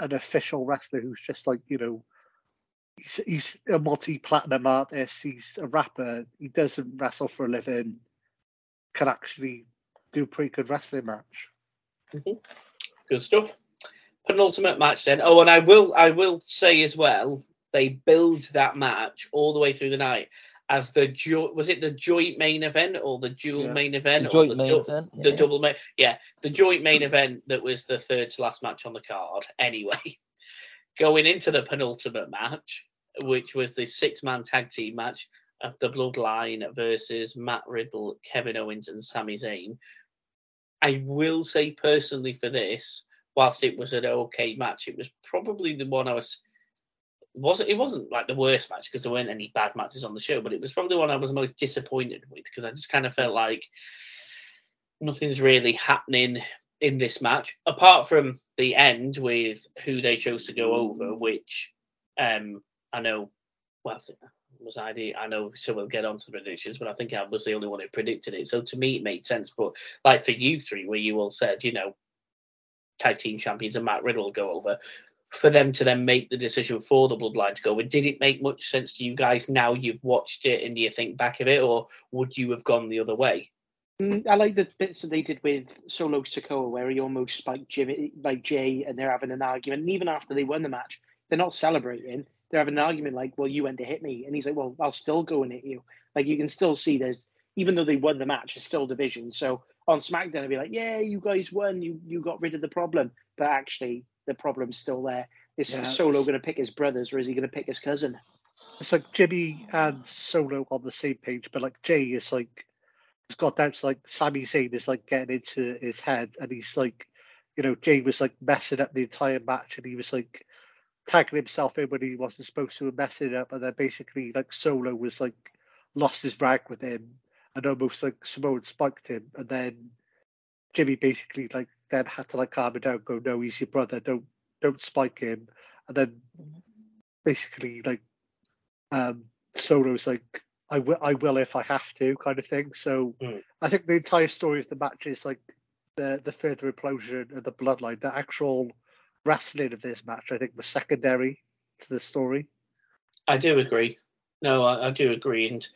an official wrestler, who's just like you know, he's, he's a multi-platinum artist. He's a rapper. He doesn't wrestle for a living. Can actually do a pretty good wrestling match. Mhm. Good stuff. Penultimate match then. Oh, and I will I will say as well, they build that match all the way through the night as the jo- was it the joint main event or the dual Yeah. main event The or joint the, main du- event. the double main yeah the joint main event that was the third to last match on the card anyway. going into the penultimate match, which was the six-man tag team match of the Bloodline versus Matt Riddle, Kevin Owens, and Sami Zayn. I will say personally for this, whilst it was an okay match, it was probably the one I was wasn't it wasn't like the worst match because there weren't any bad matches on the show, but it was probably the one I was most disappointed with because I just kind of felt like nothing's really happening in this match apart from the end with who they chose to go over, which um I know well was I the I know so we'll get on to the predictions, but I think I was the only one who predicted it. So to me it made sense. But like for you three, where you all said, you know, tag team champions and Matt Riddle go over, for them to then make the decision for the bloodline to go with, did it make much sense to you guys now you've watched it and you think back of it, or would you have gone the other way? Mm, I like the bits that they did with Solo Sikoa, where he almost spiked Jimmy, like Jay, and they're having an argument. And even after they won the match, they're not celebrating. They're having an argument like, "Well, you went to hit me," and he's like, "Well, I'll still go and hit you." Like you can still see there's, even though they won the match, it's still division. So on SmackDown, it'd be like, "Yeah, you guys won. You you got rid of the problem," but actually, the problem's still there. Is Yeah, Solo going to pick his brothers, or is he going to pick his cousin? It's like Jimmy and Solo on the same page, but like Jay is like got doubts like Sami Zayn is like getting into his head and he's like you know, Jay was like messing up the entire match and he was like tagging himself in when he wasn't supposed to and messing it up and then basically like Solo was like lost his rag with him and almost like Samoan spiked him and then Jimmy basically like then had to like calm him down, go, No, he's your brother, don't don't spike him and then basically like um Solo's like I will I will if I have to kind of thing. So Mm. I think the entire story of the match is like the the further implosion of the bloodline. The actual wrestling of this match I think was secondary to the story. I do agree. No, I, I do agree. And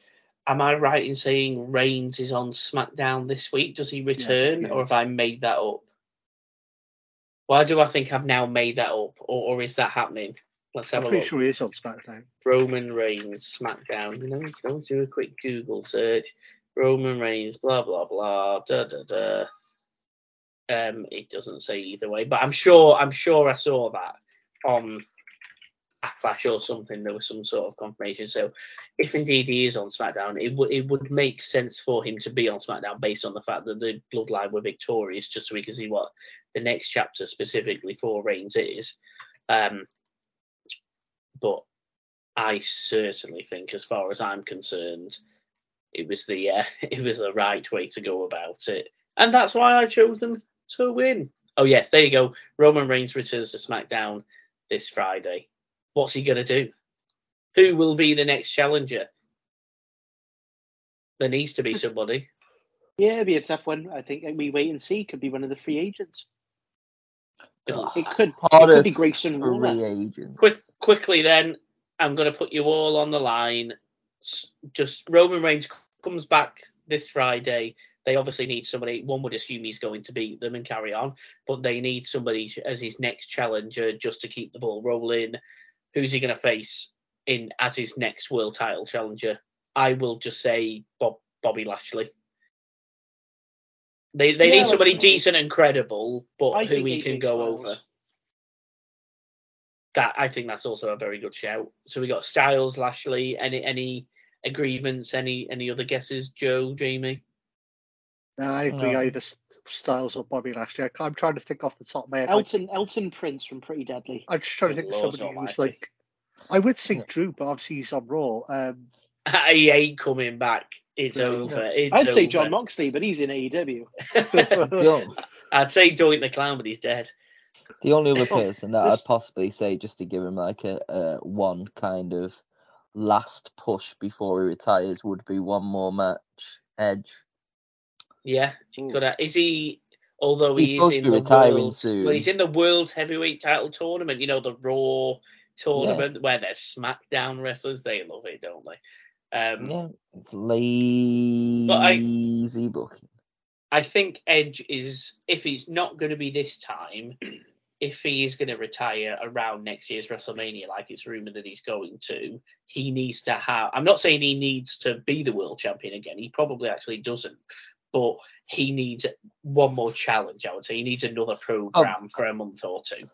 am I right in saying Reigns is on SmackDown this week? Does he return, yeah. or have I made that up? Why do I think I've now made that up, or, or is that happening? Let's have I'm a pretty look. sure he is on SmackDown. Roman Reigns SmackDown. You know, you can always do a quick Google search. Roman Reigns, blah blah blah, da da da. Um, it doesn't say either way, but I'm sure I'm sure I saw that on Backlash or something. There was some sort of confirmation. So, if indeed he is on SmackDown, it would it would make sense for him to be on SmackDown based on the fact that the Bloodline were victorious, just so we can see what the next chapter specifically for Reigns is. Um, but I certainly think, as far as I'm concerned, it was the uh, it was the right way to go about it, and that's why I chose them to win. Oh yes, there you go. Roman Reigns returns to SmackDown this Friday. What's he gonna do? Who will be the next challenger? There needs to be somebody. Yeah, it'd be a tough one. I think we wait and see. Could be one of the free agents. Ugh. It could. It could be Grayson Waller. Quick, quickly then, I'm going to put you all on the line. Just Roman Reigns comes back this Friday. They obviously need somebody. One would assume he's going to beat them and carry on, but they need somebody as his next challenger just to keep the ball rolling. Who's he going to face in as his next world title challenger? I will just say Bob Bobby Lashley. They they Yeah, need somebody like- decent and credible, but I who we can go Styles. over. That I think that's also a very good shout. So we got Styles, Lashley. Any any agreements? Any any other guesses? Joe, Jamie. No, I agree. No. Either Styles or Bobby Lashley. I- I'm trying to think off the top of my head. like, Elton Elton Prince from Pretty Deadly. I'm just trying to Good think of Lord somebody who's like. I would think Yeah. Drew, but obviously he's on Raw. Um, he ain't coming back. It's No. over. It's I'd say. Jon Moxley, but he's in AEW. I'd say Doink the Clown, but he's dead. the only other Oh, person that this- I'd possibly say just to give him like a, a one kind of last push before he retires would be one more match. Edge. Yeah, Ooh. could I, is he? Although He's he is supposed to in be the retiring world, soon. well, he's in the world heavyweight title tournament. You know the Raw tournament where there's SmackDown wrestlers. They love it, don't they? Um, Yeah, it's lazy booking. I think Edge is, if he's not going to be this time, if he is going to retire around next year's WrestleMania, like it's rumored that he's going to, he needs to have. I'm not saying he needs to be the world champion again. He probably actually doesn't. But he needs one more challenge, I would say. He needs another program for a month or two.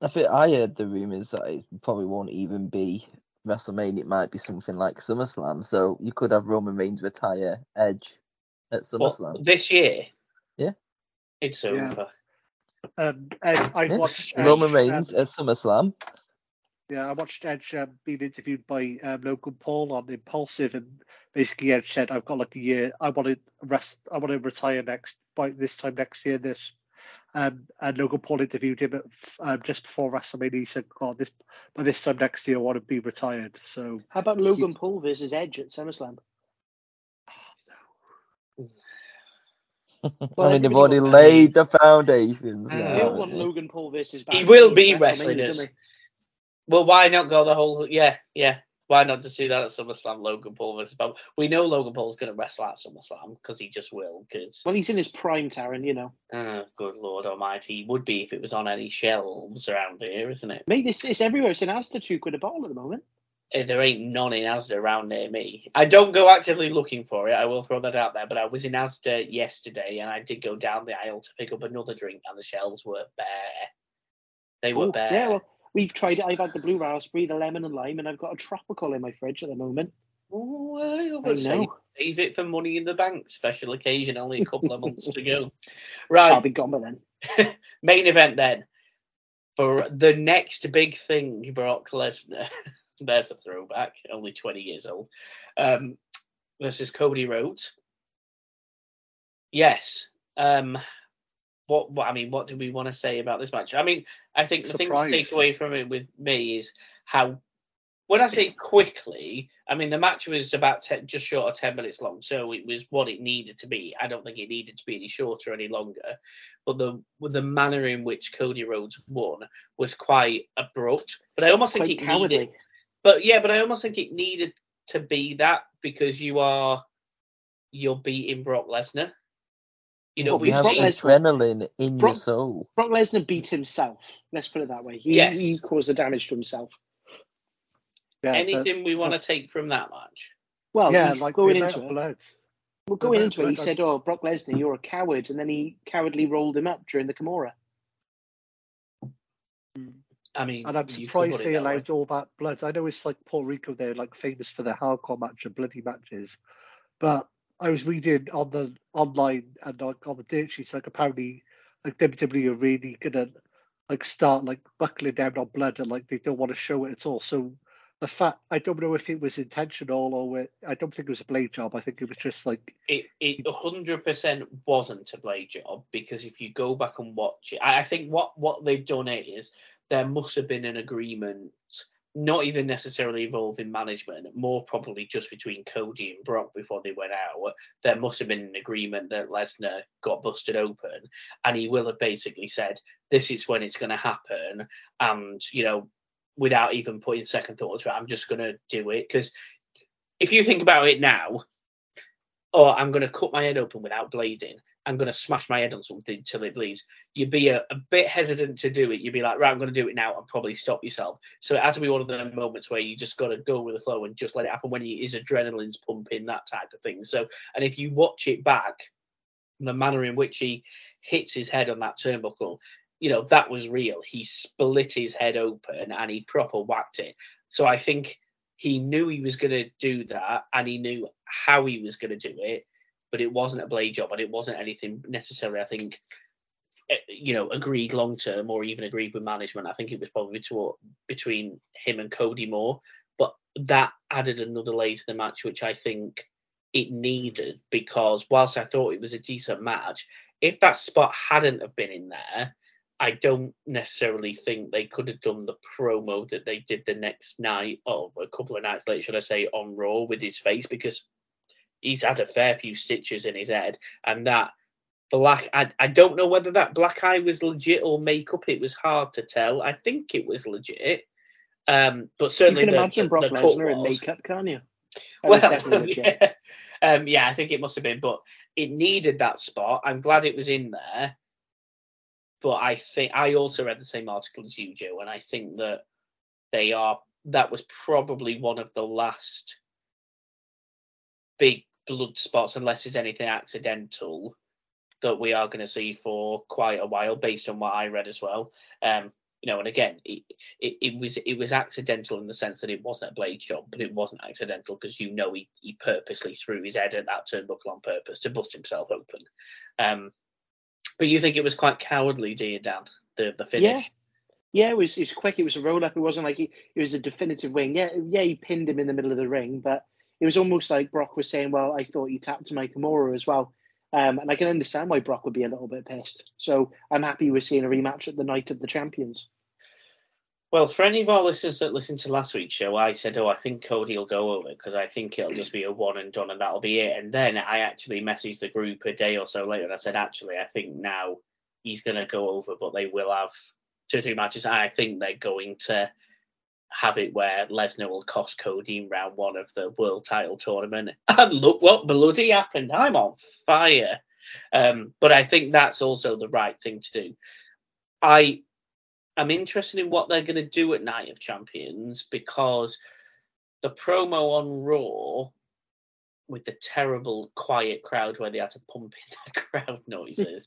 I think I heard the rumors that it probably won't even be WrestleMania. It might be something like SummerSlam. So you could have Roman Reigns retire Edge at What, SummerSlam. this year? Yeah. It's Yeah. over. Um, Ed, I Yeah. watched Edge, Roman um, Reigns at SummerSlam. Yeah, I watched Edge um, being interviewed by um, Logan Paul on Impulsive, and basically Edge said, "I've got like a year. I want to rest. I want to retire next by this time next year." This, um, and Logan Paul interviewed him at, um, just before WrestleMania. He said, "God, this by this time next year, I want to be retired." So How about Logan Paul versus Edge at SummerSlam? I Well, mean, they've already laid the foundations. Uh, now, They all Yeah. want? Logan Paul versus. He will be at wrestling us. Well, why not go the whole? Yeah, yeah. Why not just do that at SummerSlam? Logan Paul versus Bob. We know Logan Paul's going to wrestle at SummerSlam because he just will. Because when he's in his prime, Taron. You know, oh, good Lord Almighty, he would be if it was on any shelves around here, isn't it? mate, it's, it's everywhere. It's in Asda two quid a bottle at the moment. Eh, There ain't none in Asda around near me. I don't go actively looking for it. I will throw that out there. But I was in Asda yesterday, and I did go down the aisle to pick up another drink, and the shelves were bare. They were Ooh, bare. Yeah, well, we've tried it. I've had the blue raspberry, the lemon and lime, and I've got a tropical in my fridge at the moment. Oh, I know. save it for money in the bank special occasion. Only a couple of months to go. Right. I'll be gone by then. main event then. For the next big thing, Brock Lesnar. There's a throwback. Only 20 years old. Um, versus Cody Rhodes. Yes. Um, what, what I mean, what do we want to say about this match? I mean, I think the thing to take away from it with me is how when I say quickly, I mean the match was about te- just short of ten minutes long, so it was what it needed to be. I don't think it needed to be any shorter, or any longer. But the the manner in which Cody Rhodes won was quite abrupt. But I almost Quite think it cowardly. needed. But yeah, but I almost think it needed to be that because you are you're beating Brock Lesnar. You know, Well, we've have Brock seen Lesnar- adrenaline in Brock- your soul. Brock Lesnar beat himself. Let's put it that way. He, Yes. he caused the damage to himself. yeah, but- anything we want to take from that match. Well, yeah, like going into it. blood. Well, going amount into it, he blood- said, "Oh, Brock Lesnar, you're a coward," and then he cowardly rolled him up during the Kimura. Hmm. I mean, And I'm you surprised put they that way. allowed all that blood. I know it's like Puerto Rico, they're like famous for their hardcore match and bloody matches. But I was reading on the online and on sheets, like apparently like WWE are really gonna like start like buckling down on blood and like they don't want to show it at all. So the fact I don't know if it was intentional or it, I don't think it was a blade job. I think it was just like it it hundred percent wasn't a blade job because if you go back and watch it, I, I think what what they've done is there must have been an agreement, not even necessarily involving management, more probably just between Cody and Brock before they went out. There must have been an agreement that Lesnar got busted open, and he will have basically said, "This is when it's going to happen," and you know, without even putting second thoughts, I'm just going to do it because if you think about it now, or I'm going to cut my head open without bleeding. I'm going to smash my head on something until it bleeds. You'd be a, a bit hesitant to do it. You'd be like, right, I'm going to do it now and probably stop yourself. So it has to be one of the moments where you just got to go with the flow and just let it happen when he, his adrenaline's pumping, that type of thing. So, and if you watch it back, the manner in which he hits his head on that turnbuckle, you know, that was real. He split his head open and he proper whacked it. So I think he knew he was going to do that and he knew how he was going to do it, but it wasn't a blade job and it wasn't anything necessarily, I think, eh, you know, agreed long term or even agreed with management. I think it was probably to, between him and Cody Moore, but that added another layer to the match, which I think it needed because whilst I thought it was a decent match, if that spot hadn't have been in there, I don't necessarily think they could have done the promo that they did the next night, or a couple of nights later, should I say, on Raw with his face because he's had a fair few stitches in his head, and that black. I, I don't know whether that black eye was legit or makeup. It was hard to tell. I think it was legit, um, but You certainly can the, imagine the, Brock the Lesnar in makeup, can't you? That Well, yeah. Um, yeah, I think it must have been, but it needed that spot. I'm glad it was in there. But I think I also read the same article as you, Joe, and I think that they are that was probably one of the last big blood spots, unless it's anything accidental, that we are going to see for quite a while, based on what I read as well. Um, You know, and again, it, it, it was it was accidental in the sense that it wasn't a blade job, but it wasn't accidental because you know he, he purposely threw his head at that turnbuckle on purpose to bust himself open. Um, but you think it was quite cowardly, do you, Dan? The the finish. Yeah, it was it was quick. It was a roll up. It wasn't like he, it was a definitive win. Yeah, yeah, he pinned him in the middle of the ring, but it was almost like Brock was saying, "Well, I thought you tapped to Kimura as well." Um, and I can understand why Brock would be a little bit pissed. So I'm happy we're seeing a rematch at the Night of the Champions. Well, for any of our listeners that listened to last week's show, I said, "Oh, I think Cody will go over because I think it'll just be a one and done, and that'll be it." And then I actually messaged the group a day or so later, and I said, "Actually, I think now he's going to go over, but they will have two or three matches. I think they're going to have it where Lesnar will cost Cody in round one of the world title tournament. And look what bloody happened. I'm on fire. Um, but I think that's also the right thing to do. I am interested in what they're going to do at Night of Champions because the promo on Raw with the terrible quiet crowd where they had to pump in the crowd noises.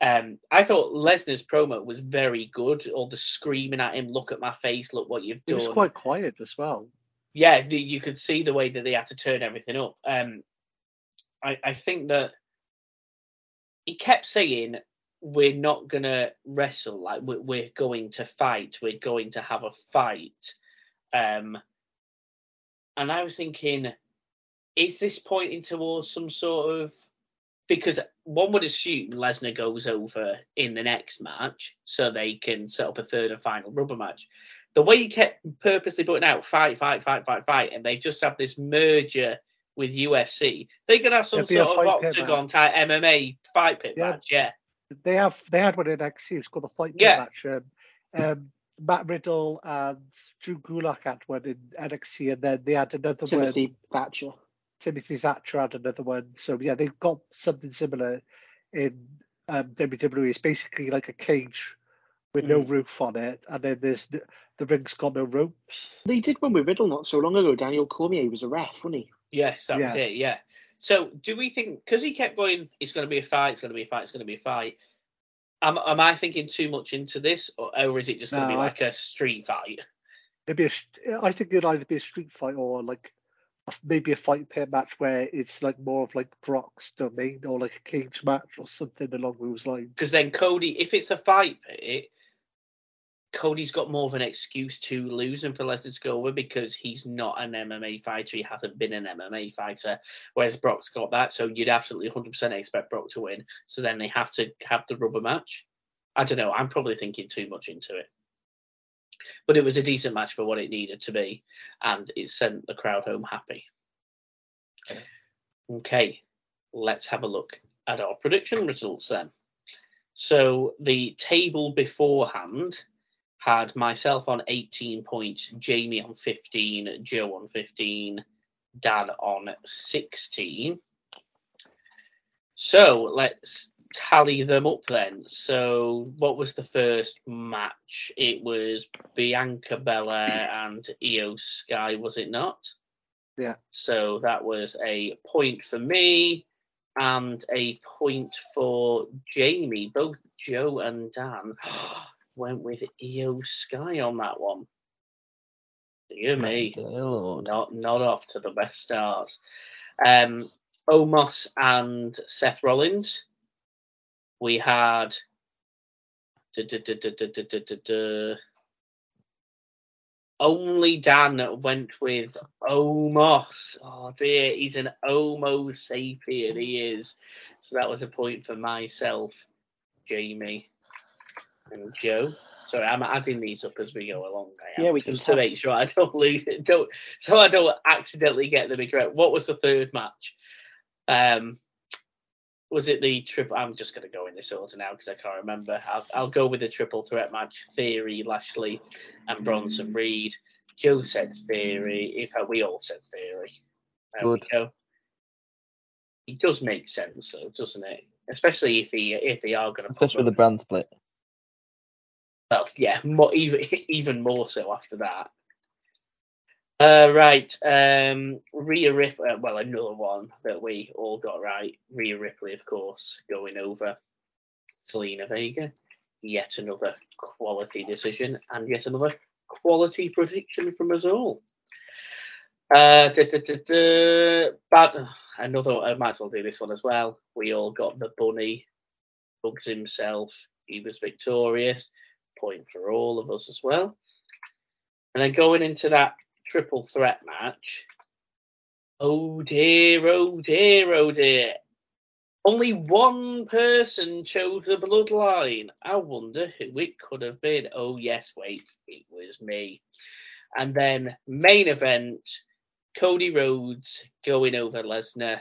Um, I thought Lesnar's promo was very good. All the screaming at him, "Look at my face! Look what you've It done!" was quite quiet as well. yeah, the, you could see the way that they had to turn everything up. Um, I, I think that he kept saying, "We're not gonna wrestle. Like we're, we're going to fight. We're going to have a fight." Um, and I was thinking, is this pointing towards some sort of because one would assume Lesnar goes over in the next match so they can set up a third and final rubber match. The way he kept purposely putting out fight, fight, fight, fight, fight, and they've just have this merger with UFC, they could have some It'd be a sort of octagon type MMA fight pit Yeah. match, yeah. They have they had one in NXT. It's called the Fight Pit Yeah. match. Um, um, Matt Riddle and Drew Gulak had one in NXT, and then they had another one. Timothy Thatcher. Timothy Thatcher had another one. So yeah, they've got something similar in um, WWE. It's basically like a cage with no Mm. roof on it, and then there's the, the ring's got no ropes. They did one with Riddle not so long ago. Daniel Cormier was a ref, wasn't he? Yes, that was it. Yeah. So, do we think because he kept going, it's going to be a fight, it's going to be a fight, it's going to be a fight? Am, am I thinking too much into this, or, or is it just going to be No, I- like a street fight? Maybe a, st- I think it'd either be a street fight or like a- maybe a fight pit match where it's like more of like Brock's domain or like a cage match or something along those lines. Because then Cody, if it's a fight pit, Cody's got more of an excuse to lose and for Lesnar to go over because he's not an MMA fighter. He hasn't been an MMA fighter, whereas Brock's got that. So you'd absolutely 100% expect Brock to win. So then they have to have the rubber match. I don't know. I'm probably thinking too much into it. But it was a decent match for what it needed to be, and it sent the crowd home happy. Okay, let's have a look at our prediction results then. So the table beforehand had myself on 18 points, Jamie on 15, Joe on 15, Dan on 16. So let's tally them up then. So what was the first match? It was Bianca Belair and Iyo Sky, was it not? Yeah. So that was a point for me and a point for Jamie. Both Joe and Dan went with Iyo Sky on that one. Dear me, Dear not not off to the best start. Um, Omos and Seth Rollins we had. Only Dan went with Omos. Oh dear, he's an Homo sapien, he is. So that was a point for myself, Jamie, and Joe. Sorry, I'm adding these up as we go along. I yeah, we can just tell. to make sure I don't lose it. Don't so I don't accidentally get them incorrect. What was the third match? Um, was it the triple? I'm just going to go in this order now because I can't remember. I'll, I'll go with the triple threat match: Theory, Lashley, and Bronson Reed. Joe said Theory. In fact, we all said Theory. There Good. we go. It does make sense, though, doesn't it? Especially if he if they are going to Especially with the brand split. well, yeah, more, even even more so after that. Uh, right, um, Rhea Ripley. Uh, well, another one that we all got right. Rhea Ripley, of course, going over Zelina Vega. yet another quality decision and yet another quality prediction from us all. Uh, da, another, I might as well do this one as well. We all got the bunny, Bugs himself. He was victorious. Point for all of us as well. And then going into that triple threat match, oh dear, oh dear, oh dear. Only one person chose the bloodline. I wonder who it could have been. Oh, yes, wait, it was me. And then, main event Cody Rhodes going over Lesnar.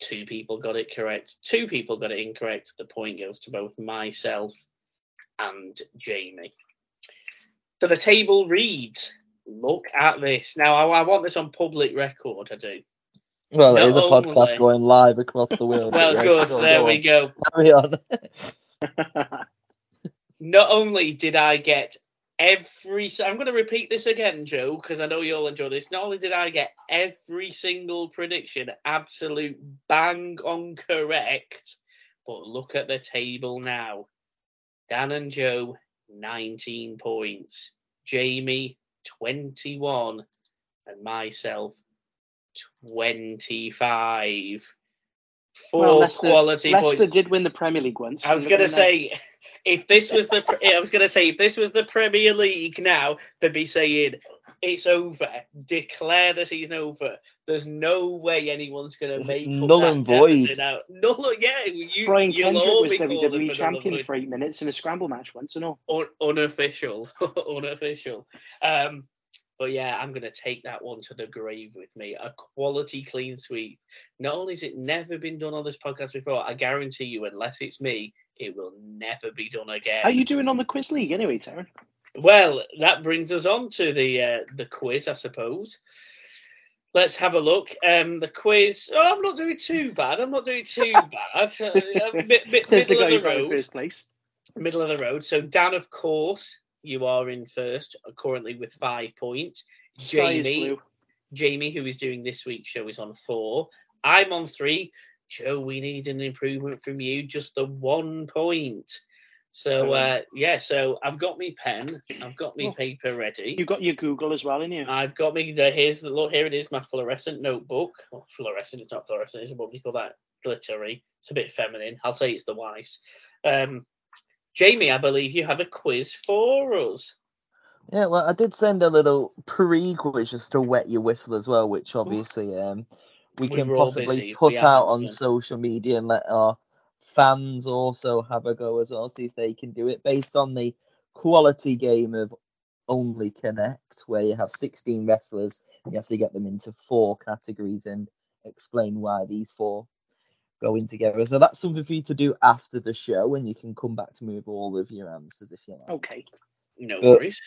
Two people got it correct. Two people got it incorrect. The point goes to both myself and Jamie. So the table reads look at this. Now, I, I want this on public record, I do. Well, Not it is a podcast only- going live across the world. Well, Yeah, good. go There go we go. Carry on. Not only did I get every, I'm going to repeat this again, Joe, because I know you'll enjoy this. Not only did I get every single prediction absolute bang on correct, but look at the table now. Dan and Joe, 19 points. Jamie, 21. And myself, 25. Four Well, Leicester- quality Leicester points. did win the Premier League once. I was going to say, if this was the, I was going to say, if this was the Premier League now, they'd be saying it's over, declare the season over. There's no way anyone's going to make up null and void. Now. Null, yeah, you, Brian Kendrick was WWE for null and champion for eight minutes in a scramble match once and all. Un- unofficial, unofficial. Um, but yeah, I'm gonna take that one to the grave with me. A quality clean sweep. Not only has it never been done on this podcast before, I guarantee you, unless it's me, it will never be done again. How are you doing on the quiz league anyway, Taryn? Well, that brings us on to the uh, the quiz, I suppose. Let's have a look. Um, the quiz. Oh, I'm not doing too bad. I'm not doing too bad. Uh, a bit, bit the middle of the road first place. middle of the road. So Dan, of course, you are in first, uh, currently with five points. Jamie. Jamie, who is doing this week's show, is on four. I'm on three. Joe, we need an improvement from you, just the one point. So uh, yeah, so I've got me pen, I've got me Oh. paper ready. You've got your Google as well, in you? I've got me the here's the look here it is my fluorescent notebook. Well, fluorescent, it's not fluorescent, it's what do you call that? Glittery. It's a bit feminine. I'll say it's the wife's. Um Jamie, I believe you have a quiz for us. Yeah, well, I did send a little pre-quiz just to wet your whistle as well, which obviously um we We can possibly busy, put we out on done. social media and let our fans also have a go as well, see if they can do it based on the quality game of Only Connect, where you have 16 wrestlers, you have to get them into four categories and explain why these four go in together. So that's something for you to do after the show, and you can come back to me with all of your answers if you like. Okay. No But- worries.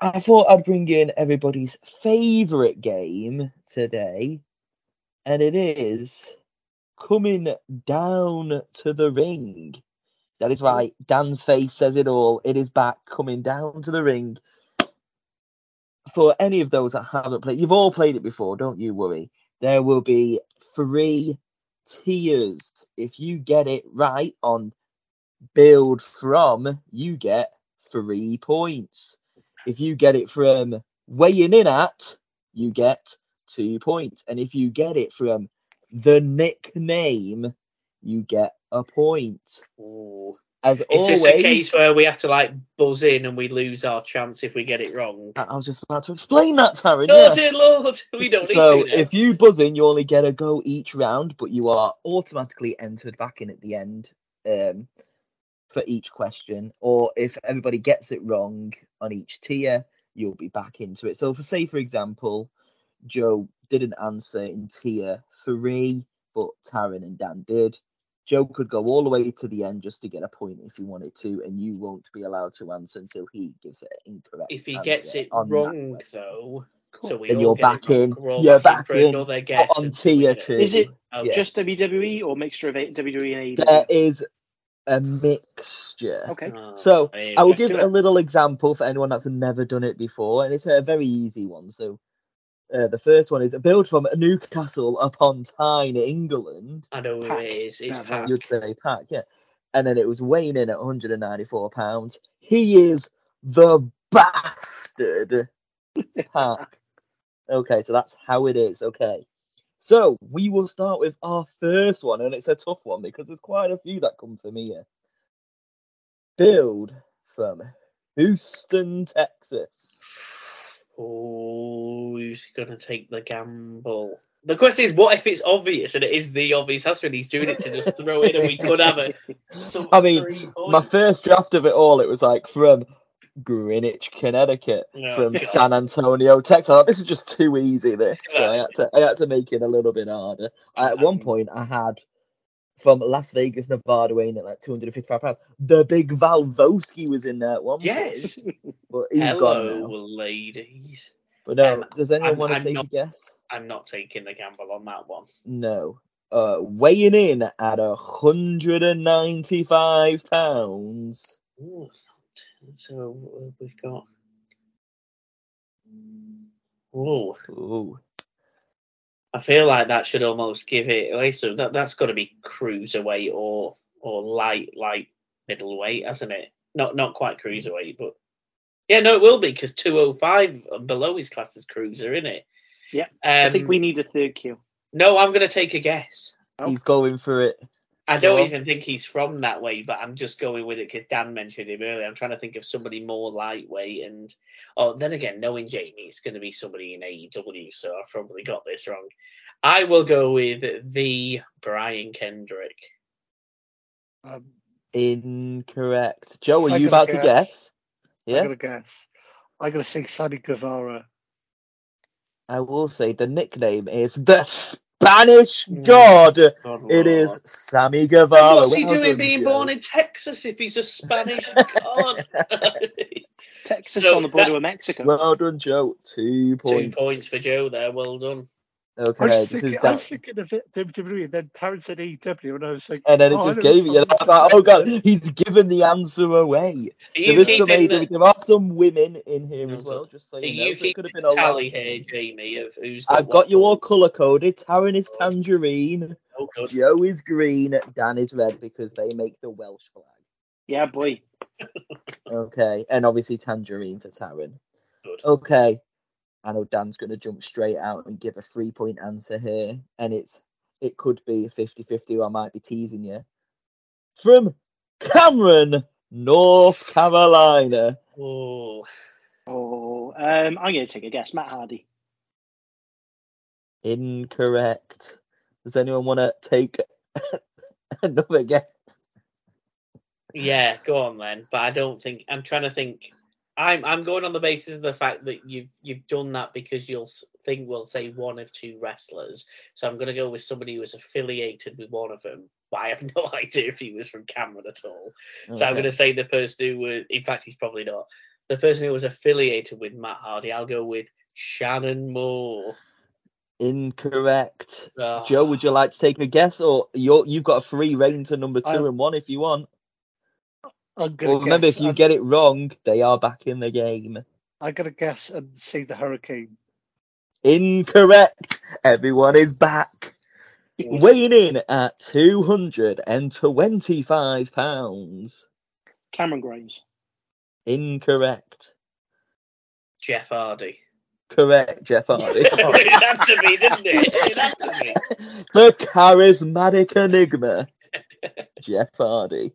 I thought I'd bring in everybody's favourite game today, and it is coming down to the ring. That is right. Dan's face says it all. It is back, coming down to the ring. For any of those that haven't played, you've all played it before, don't you worry. There will be three tiers. If you get it right on billed from, you get three points. If you get it from weighing in at, you get two points. And if you get it from the nickname, you get a point. Ooh. As Is always, this a case where we have to like buzz in and we lose our chance if we get it wrong? I was just about to explain that, Taryn. Oh yes. dear lord, we don't need so to. now. if you buzz in, you only get a go each round, but you are automatically entered back in at the end um, for each question. Or if everybody gets it wrong on each tier, you'll be back into it. So, for say, for example, Joe didn't answer in tier three, but Taryn and Dan did. Joe could go all the way to the end just to get a point if he wanted to, and you won't be allowed to answer until he gives it incorrect. if he gets it on wrong question. though, so we Then you're back in. we're You're back, back for in another guess on tier two. Is it Okay. Yeah. just WWE or mixture of WWE and AEW? is a mixture. Okay. Oh, So, hey, I will give a little example for anyone that's never done it before, and it's a very easy one. So, uh, the first one is a billed from Newcastle upon Tyne, England. I know who it is. It's Yeah, PAC. You'd say PAC, yeah. and then it was weighing in at 194 pounds. He is the bastard. PAC. Okay, so that's how it is. Okay. So we will start with our first one, and it's a tough one because there's quite a few that come from here. Billed from Houston, Texas. Oh, who's gonna take the gamble? The question is, what if it's obvious and it is the obvious answer and he's doing it to just throw it in and we could have it. I mean, My first draft of it all, it was like from Greenwich, Connecticut, Oh, from God. San Antonio, Texas. I thought, This is just too easy. This, so I had to, I had to make it a little bit harder. At one point, I had from Las Vegas, Nevada, weighing at like 255 pounds. The big Valvoski was in there at one Yes. but he's gone Hello, now. ladies. But no, Um, does anyone I'm- want to I'm take not- a guess? I'm not taking the gamble on that one. No. Uh, weighing in at a 195 pounds. Ooh, it's not, so uh, we've got. Oh, Ooh. I feel like that should almost give it away. So that that's got to be cruiserweight or or light light middleweight, hasn't it? Not not quite cruiserweight, but yeah, no, it will be because 205 and below is classed as cruiser, isn't it? Yeah, Um, I think we need a third cue. No, I'm gonna take a guess. Oh. He's going for it. I don't Well- even think he's from that way, but I'm just going with it because Dan mentioned him earlier. I'm trying to think of somebody more lightweight, and oh, then again, knowing Jamie, it's going to be somebody in AEW, so I've probably got this wrong. I will go with the Brian Kendrick. Um, Incorrect. Joe, are I'm you gonna about to guess. Guess? I'm gonna guess. I'm gonna say Sammy Guevara. I will say the nickname is the Spanish Mm. God. God It is Lord. Sammy Guevara. What's he Well doing done, being Joe. born in Texas if he's a Spanish god? Texas So on the border that- with Mexico. Well done, Joe. Two points. Two points. points for Joe there. Well done. I Okay, was, this thinking, is I Dan. was thinking of it, WWE, and then Terrence said AEW, and I was like, And then it oh, just gave it. you. one. I was like, oh god, he's given the answer away. Are There some AEW. There are some women in here as well, just so are you know. you So it could have been a the lot. tally here, Jamie, of who's got I've got you all colour coded. Taryn is oh, tangerine, Oh, good. Joe is green, Dan is red because they make the Welsh flag. Yeah, boy. Okay, and obviously tangerine for Taryn. Good. Okay, I know Dan's going to jump straight out and give a three point answer here, and it's it could be 50 50, or I might be teasing you. From Cameron, North Carolina. Oh, Oh, um, I'm going to take a guess. Matt Hardy. Incorrect. Does anyone want to take another guess? yeah, go on then. But I don't think I'm trying to think. I'm I'm going on the basis of the fact that you've you've done that because you'll think we'll say one of two wrestlers. So I'm going to go with somebody who was affiliated with one of them. But I have no idea if he was from Cameron at all. So I'm going to say the person who was. In fact, he's probably not. The person who was affiliated with Matt Hardy. I'll go with Shannon Moore. Incorrect. Oh, Joe, would you like to take a guess, or you're, you've got a free reign to number two I- and one if you want? I'm Well, remember, if you I'm, get it wrong, they are back in the game. I'm gonna guess and say the Hurricane. Incorrect. Everyone is back. Yes. Weighing in at 225 pounds. Cameron Grimes. Incorrect. Jeff Hardy. Correct, Jeff Hardy. it had to be, didn't it? It had to be. the charismatic enigma, Jeff Hardy.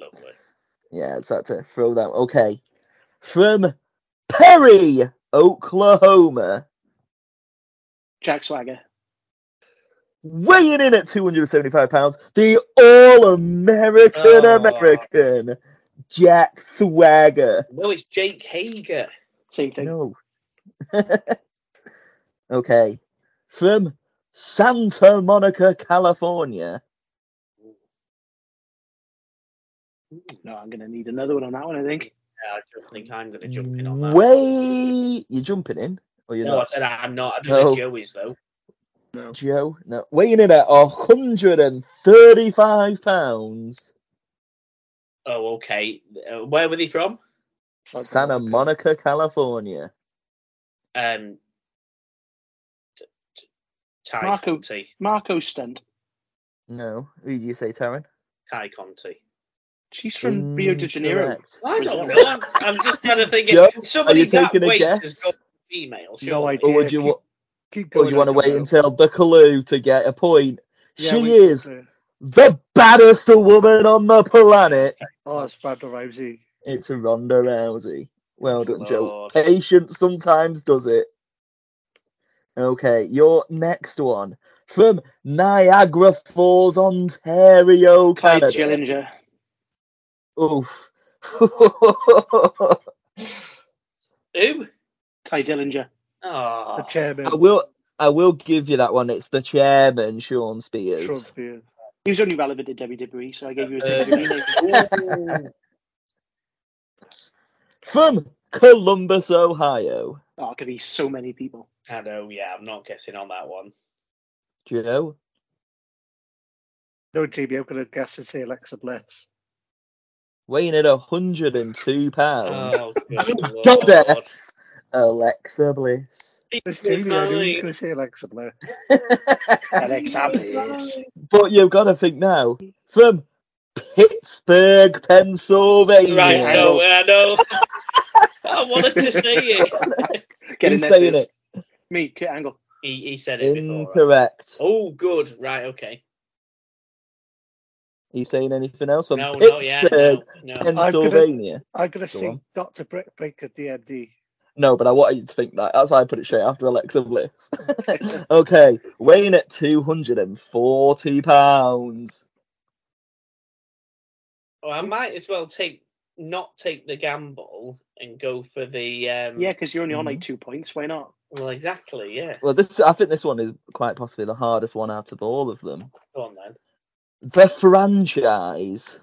Lovely. Yeah, so I had to throw that. Okay. From Perry, Oklahoma. Jack Swagger. weighing in at 275 pounds, the all-American Oh. American Jack Swagger. No, it's Jake Hager. Same thing. No. okay. From Santa Monica, California. No, I'm going to need another one on that one, I think. Yeah, I don't think I'm going to jump in on that. Way You're jumping in? Or you're no, I said I'm not. I don't know No. if Joe is though. Joe? No. Weighing in at 135 pounds. Oh, okay. Uh, where were they from? Santa Monica, California. Um, t- t- Ty Marco. Conti. Marco Stunt. No. Who do you say, Taryn? Tay Conti. She's from Rio de Janeiro. Incorrect. I don't know. I'm, I'm just kind of thinking Joe, somebody are you that taking a weight guess? has got female. Sure. No idea. Or would you keep, wa- keep or going? do you want to wait until the clue to get a point? Yeah, she wait, is uh, the baddest woman on the planet. Oh, it's Ronda Rousey. It's Ronda Rousey. Well done, Joe. Lord. Patience sometimes does it. Okay, your next one from Niagara Falls, Ontario, Clyde Canada. Schillinger. Oof. Who? Tye Dillinger. Oh, The chairman. I will. I will give you that one. It's the chairman, Shawn Spears. Shawn Spears. He was only relevant to WWE, so I gave you his Uh, WWE name. From Columbus, Ohio. Oh, it could be so many people. I know. Yeah, I'm not guessing on that one. Do you know? No, Jamie, I'm going to guess and say Alexa Bliss. Weighing at 102 pounds. Oh, good. Goddess Alexa Bliss. This It was Jamie, I knew you mine. going to say Alexa Bliss. Alexa Bliss. But you've got to think now. From Pittsburgh, Pennsylvania. Right, I know, I know. I wanted to say it. Get in Who's there saying it? Me, Kurt Angle. He, he said it before. right? Incorrect. Oh, good. Right, okay. Are you saying anything else? From No, no, yeah, Pittsburgh, no, no. Pennsylvania. I'm going to Go say on. Dr. Britt Baker, DMD. No, but I wanted you to think that. That's why I put it straight after Alexa Bliss. okay, weighing at 240 pounds. Well, I might as well take not take the gamble and go for the um Yeah, because you're only on Mhm. like two points. Why not? well exactly yeah Well, this I think this one is quite possibly the hardest one out of all of them. go on then The franchise.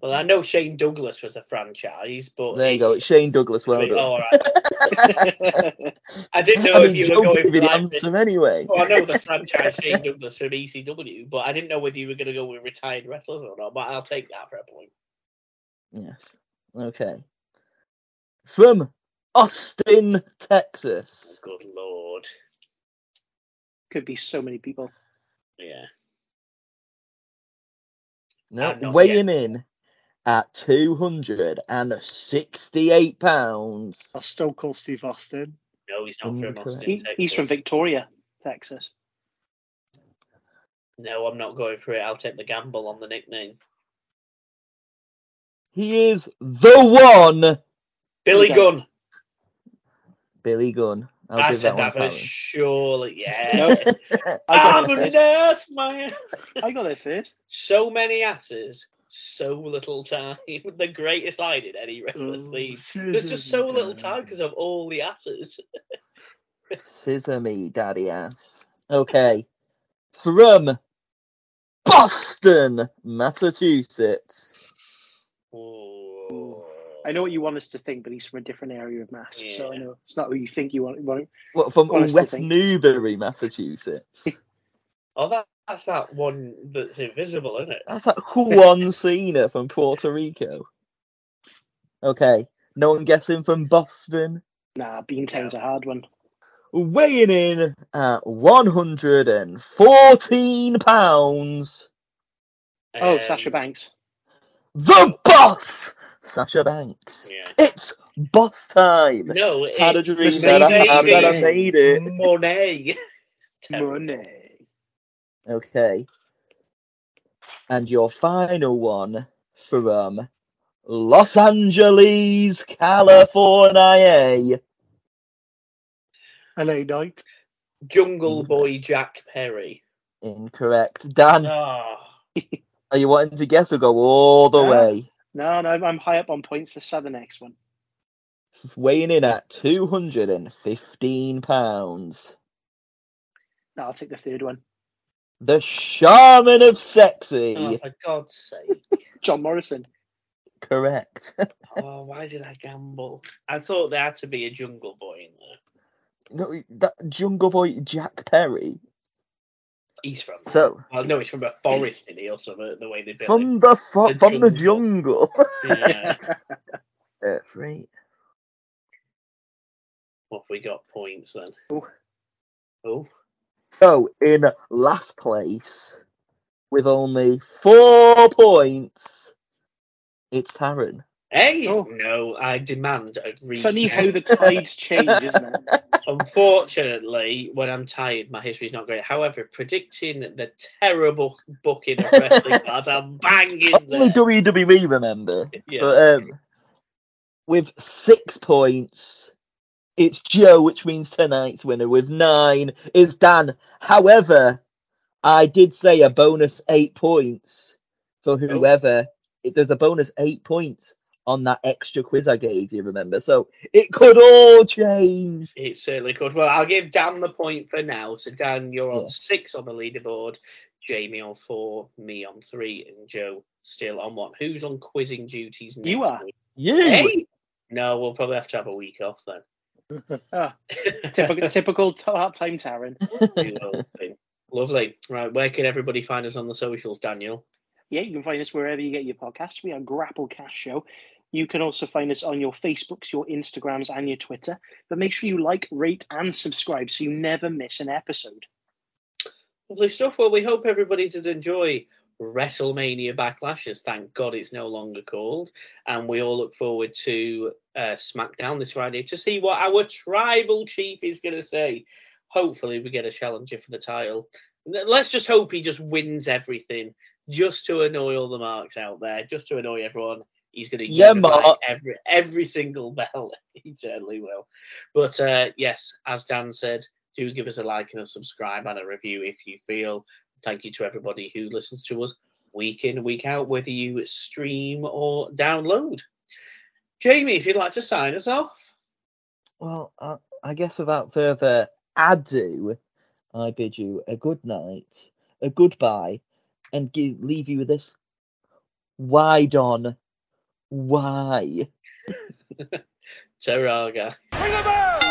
Well I know Shane Douglas was a franchise but There you go. It's Shane Douglas. Well done. all right I didn't know I if you Joe were going gave for you the answer anyway. well, I know the franchise Shane Douglas from ECW but I didn't know whether you were going to go with retired wrestlers or not but I'll take that for a point Yes. Okay. From Austin, Texas. good lord Could be so many people. yeah No, I'm not weighing in at 268 pounds. That's Stone Cold Steve Austin. no he's not from Incorrect. Austin He, he's from Victoria, Texas. no I'm not going for it I'll take the gamble on the nickname He is the one, Billy Gunn Billy Gunn. I'll I said that that to surely yeah I I'm got a nurse, man. I got there first. So many asses, so little time. the greatest line in any wrestler's Oh, league. There's just so little time because of all the asses. Scissor me, daddy ass. Okay. From Boston, Massachusetts. Ooh. I know what you want us to think, but he's from a different area of Mass, so I know it's not who you think you want. Want What, from Want West. Newbury, Massachusetts. Oh, that, that's that one that's invisible, isn't it? That's like Juan Cena from Puerto Rico. Okay. No one guessing from Boston. nah, Beantown's a hard one. Weighing in at 114 pounds. Oh, Um, Sasha Banks. The boss! Sasha Banks. Yeah. It's boss time. No, it's Had a dream the that I same I thing. made it. Moné. Money. Okay. And your final one from Los Angeles, California. LA Knight. Jungle mm-hmm. Boy Jack Perry. Incorrect. Dan, Oh, are you wanting to guess or go all the Yeah. way? No, no, I'm high up on points. Let's have the next one. Weighing in at 215 pounds. No, I'll take the third one. The Shaman of Sexy. oh, for God's sake. John Morrison. Correct. Oh, why did I gamble? I thought there had to be a Jungle Boy in there. no, that Jungle Boy Jack Perry. He's from. So Well, no, he's from a forest, is he? Or something, the way they built from the fo- The from the jungle. Yeah. Uh, right. what have we got points then? Oh. Oh. So in last place with only four points, it's Taryn. Hey, Oh. no, I demand a recount. Funny how the tides change, isn't it? Unfortunately, when I'm tired, my history's not great. However, predicting the terrible booking of wrestling cards, I'm banging Only there. WWE remember. Yeah, but um, with six points, it's Joe, which means tonight's winner. With nine, it's Dan. However, I did say a bonus eight points for whoever. It, there's a bonus eight points on that extra quiz I gave you, remember? So it could all change. It certainly could. Well, I'll give Dan the point for now. So, Dan, you're on Yeah. six on the leaderboard, Jamie on four, me on three, and Joe still on one. Who's on quizzing duties next You are. week? You. Hey? No, we'll probably have to have a week off then. Ah, typical, typical part-time Taryn. Lovely. Lovely. Right, where can everybody find us on the socials, Daniel? Yeah, you can find us wherever you get your podcasts. We are Grapple Cash Show. You can also find us on your Facebooks, your Instagrams, and your Twitter. But make sure you like, rate, and subscribe so you never miss an episode. Lovely stuff. Well, we hope everybody did enjoy WrestleMania Backlashes. Thank God it's no longer called. And we all look forward to uh, SmackDown this Friday to see what our tribal chief is going to say. Hopefully, we get a challenger for the title. Let's just hope he just wins everything just to annoy all the marks out there, just to annoy everyone. He's going to Yeah, Mark. every every single bell. he certainly will. But uh, yes, as Dan said, do give us a like and a subscribe and a review if you feel. Thank you to everybody who listens to us week in, week out, whether you stream or download. Jamie, if you'd like to sign us off. Well, I, I guess without further ado, I bid you a good night, a goodbye, and give, leave you with this. Why, Don? Why? Terraga. Ring the bell!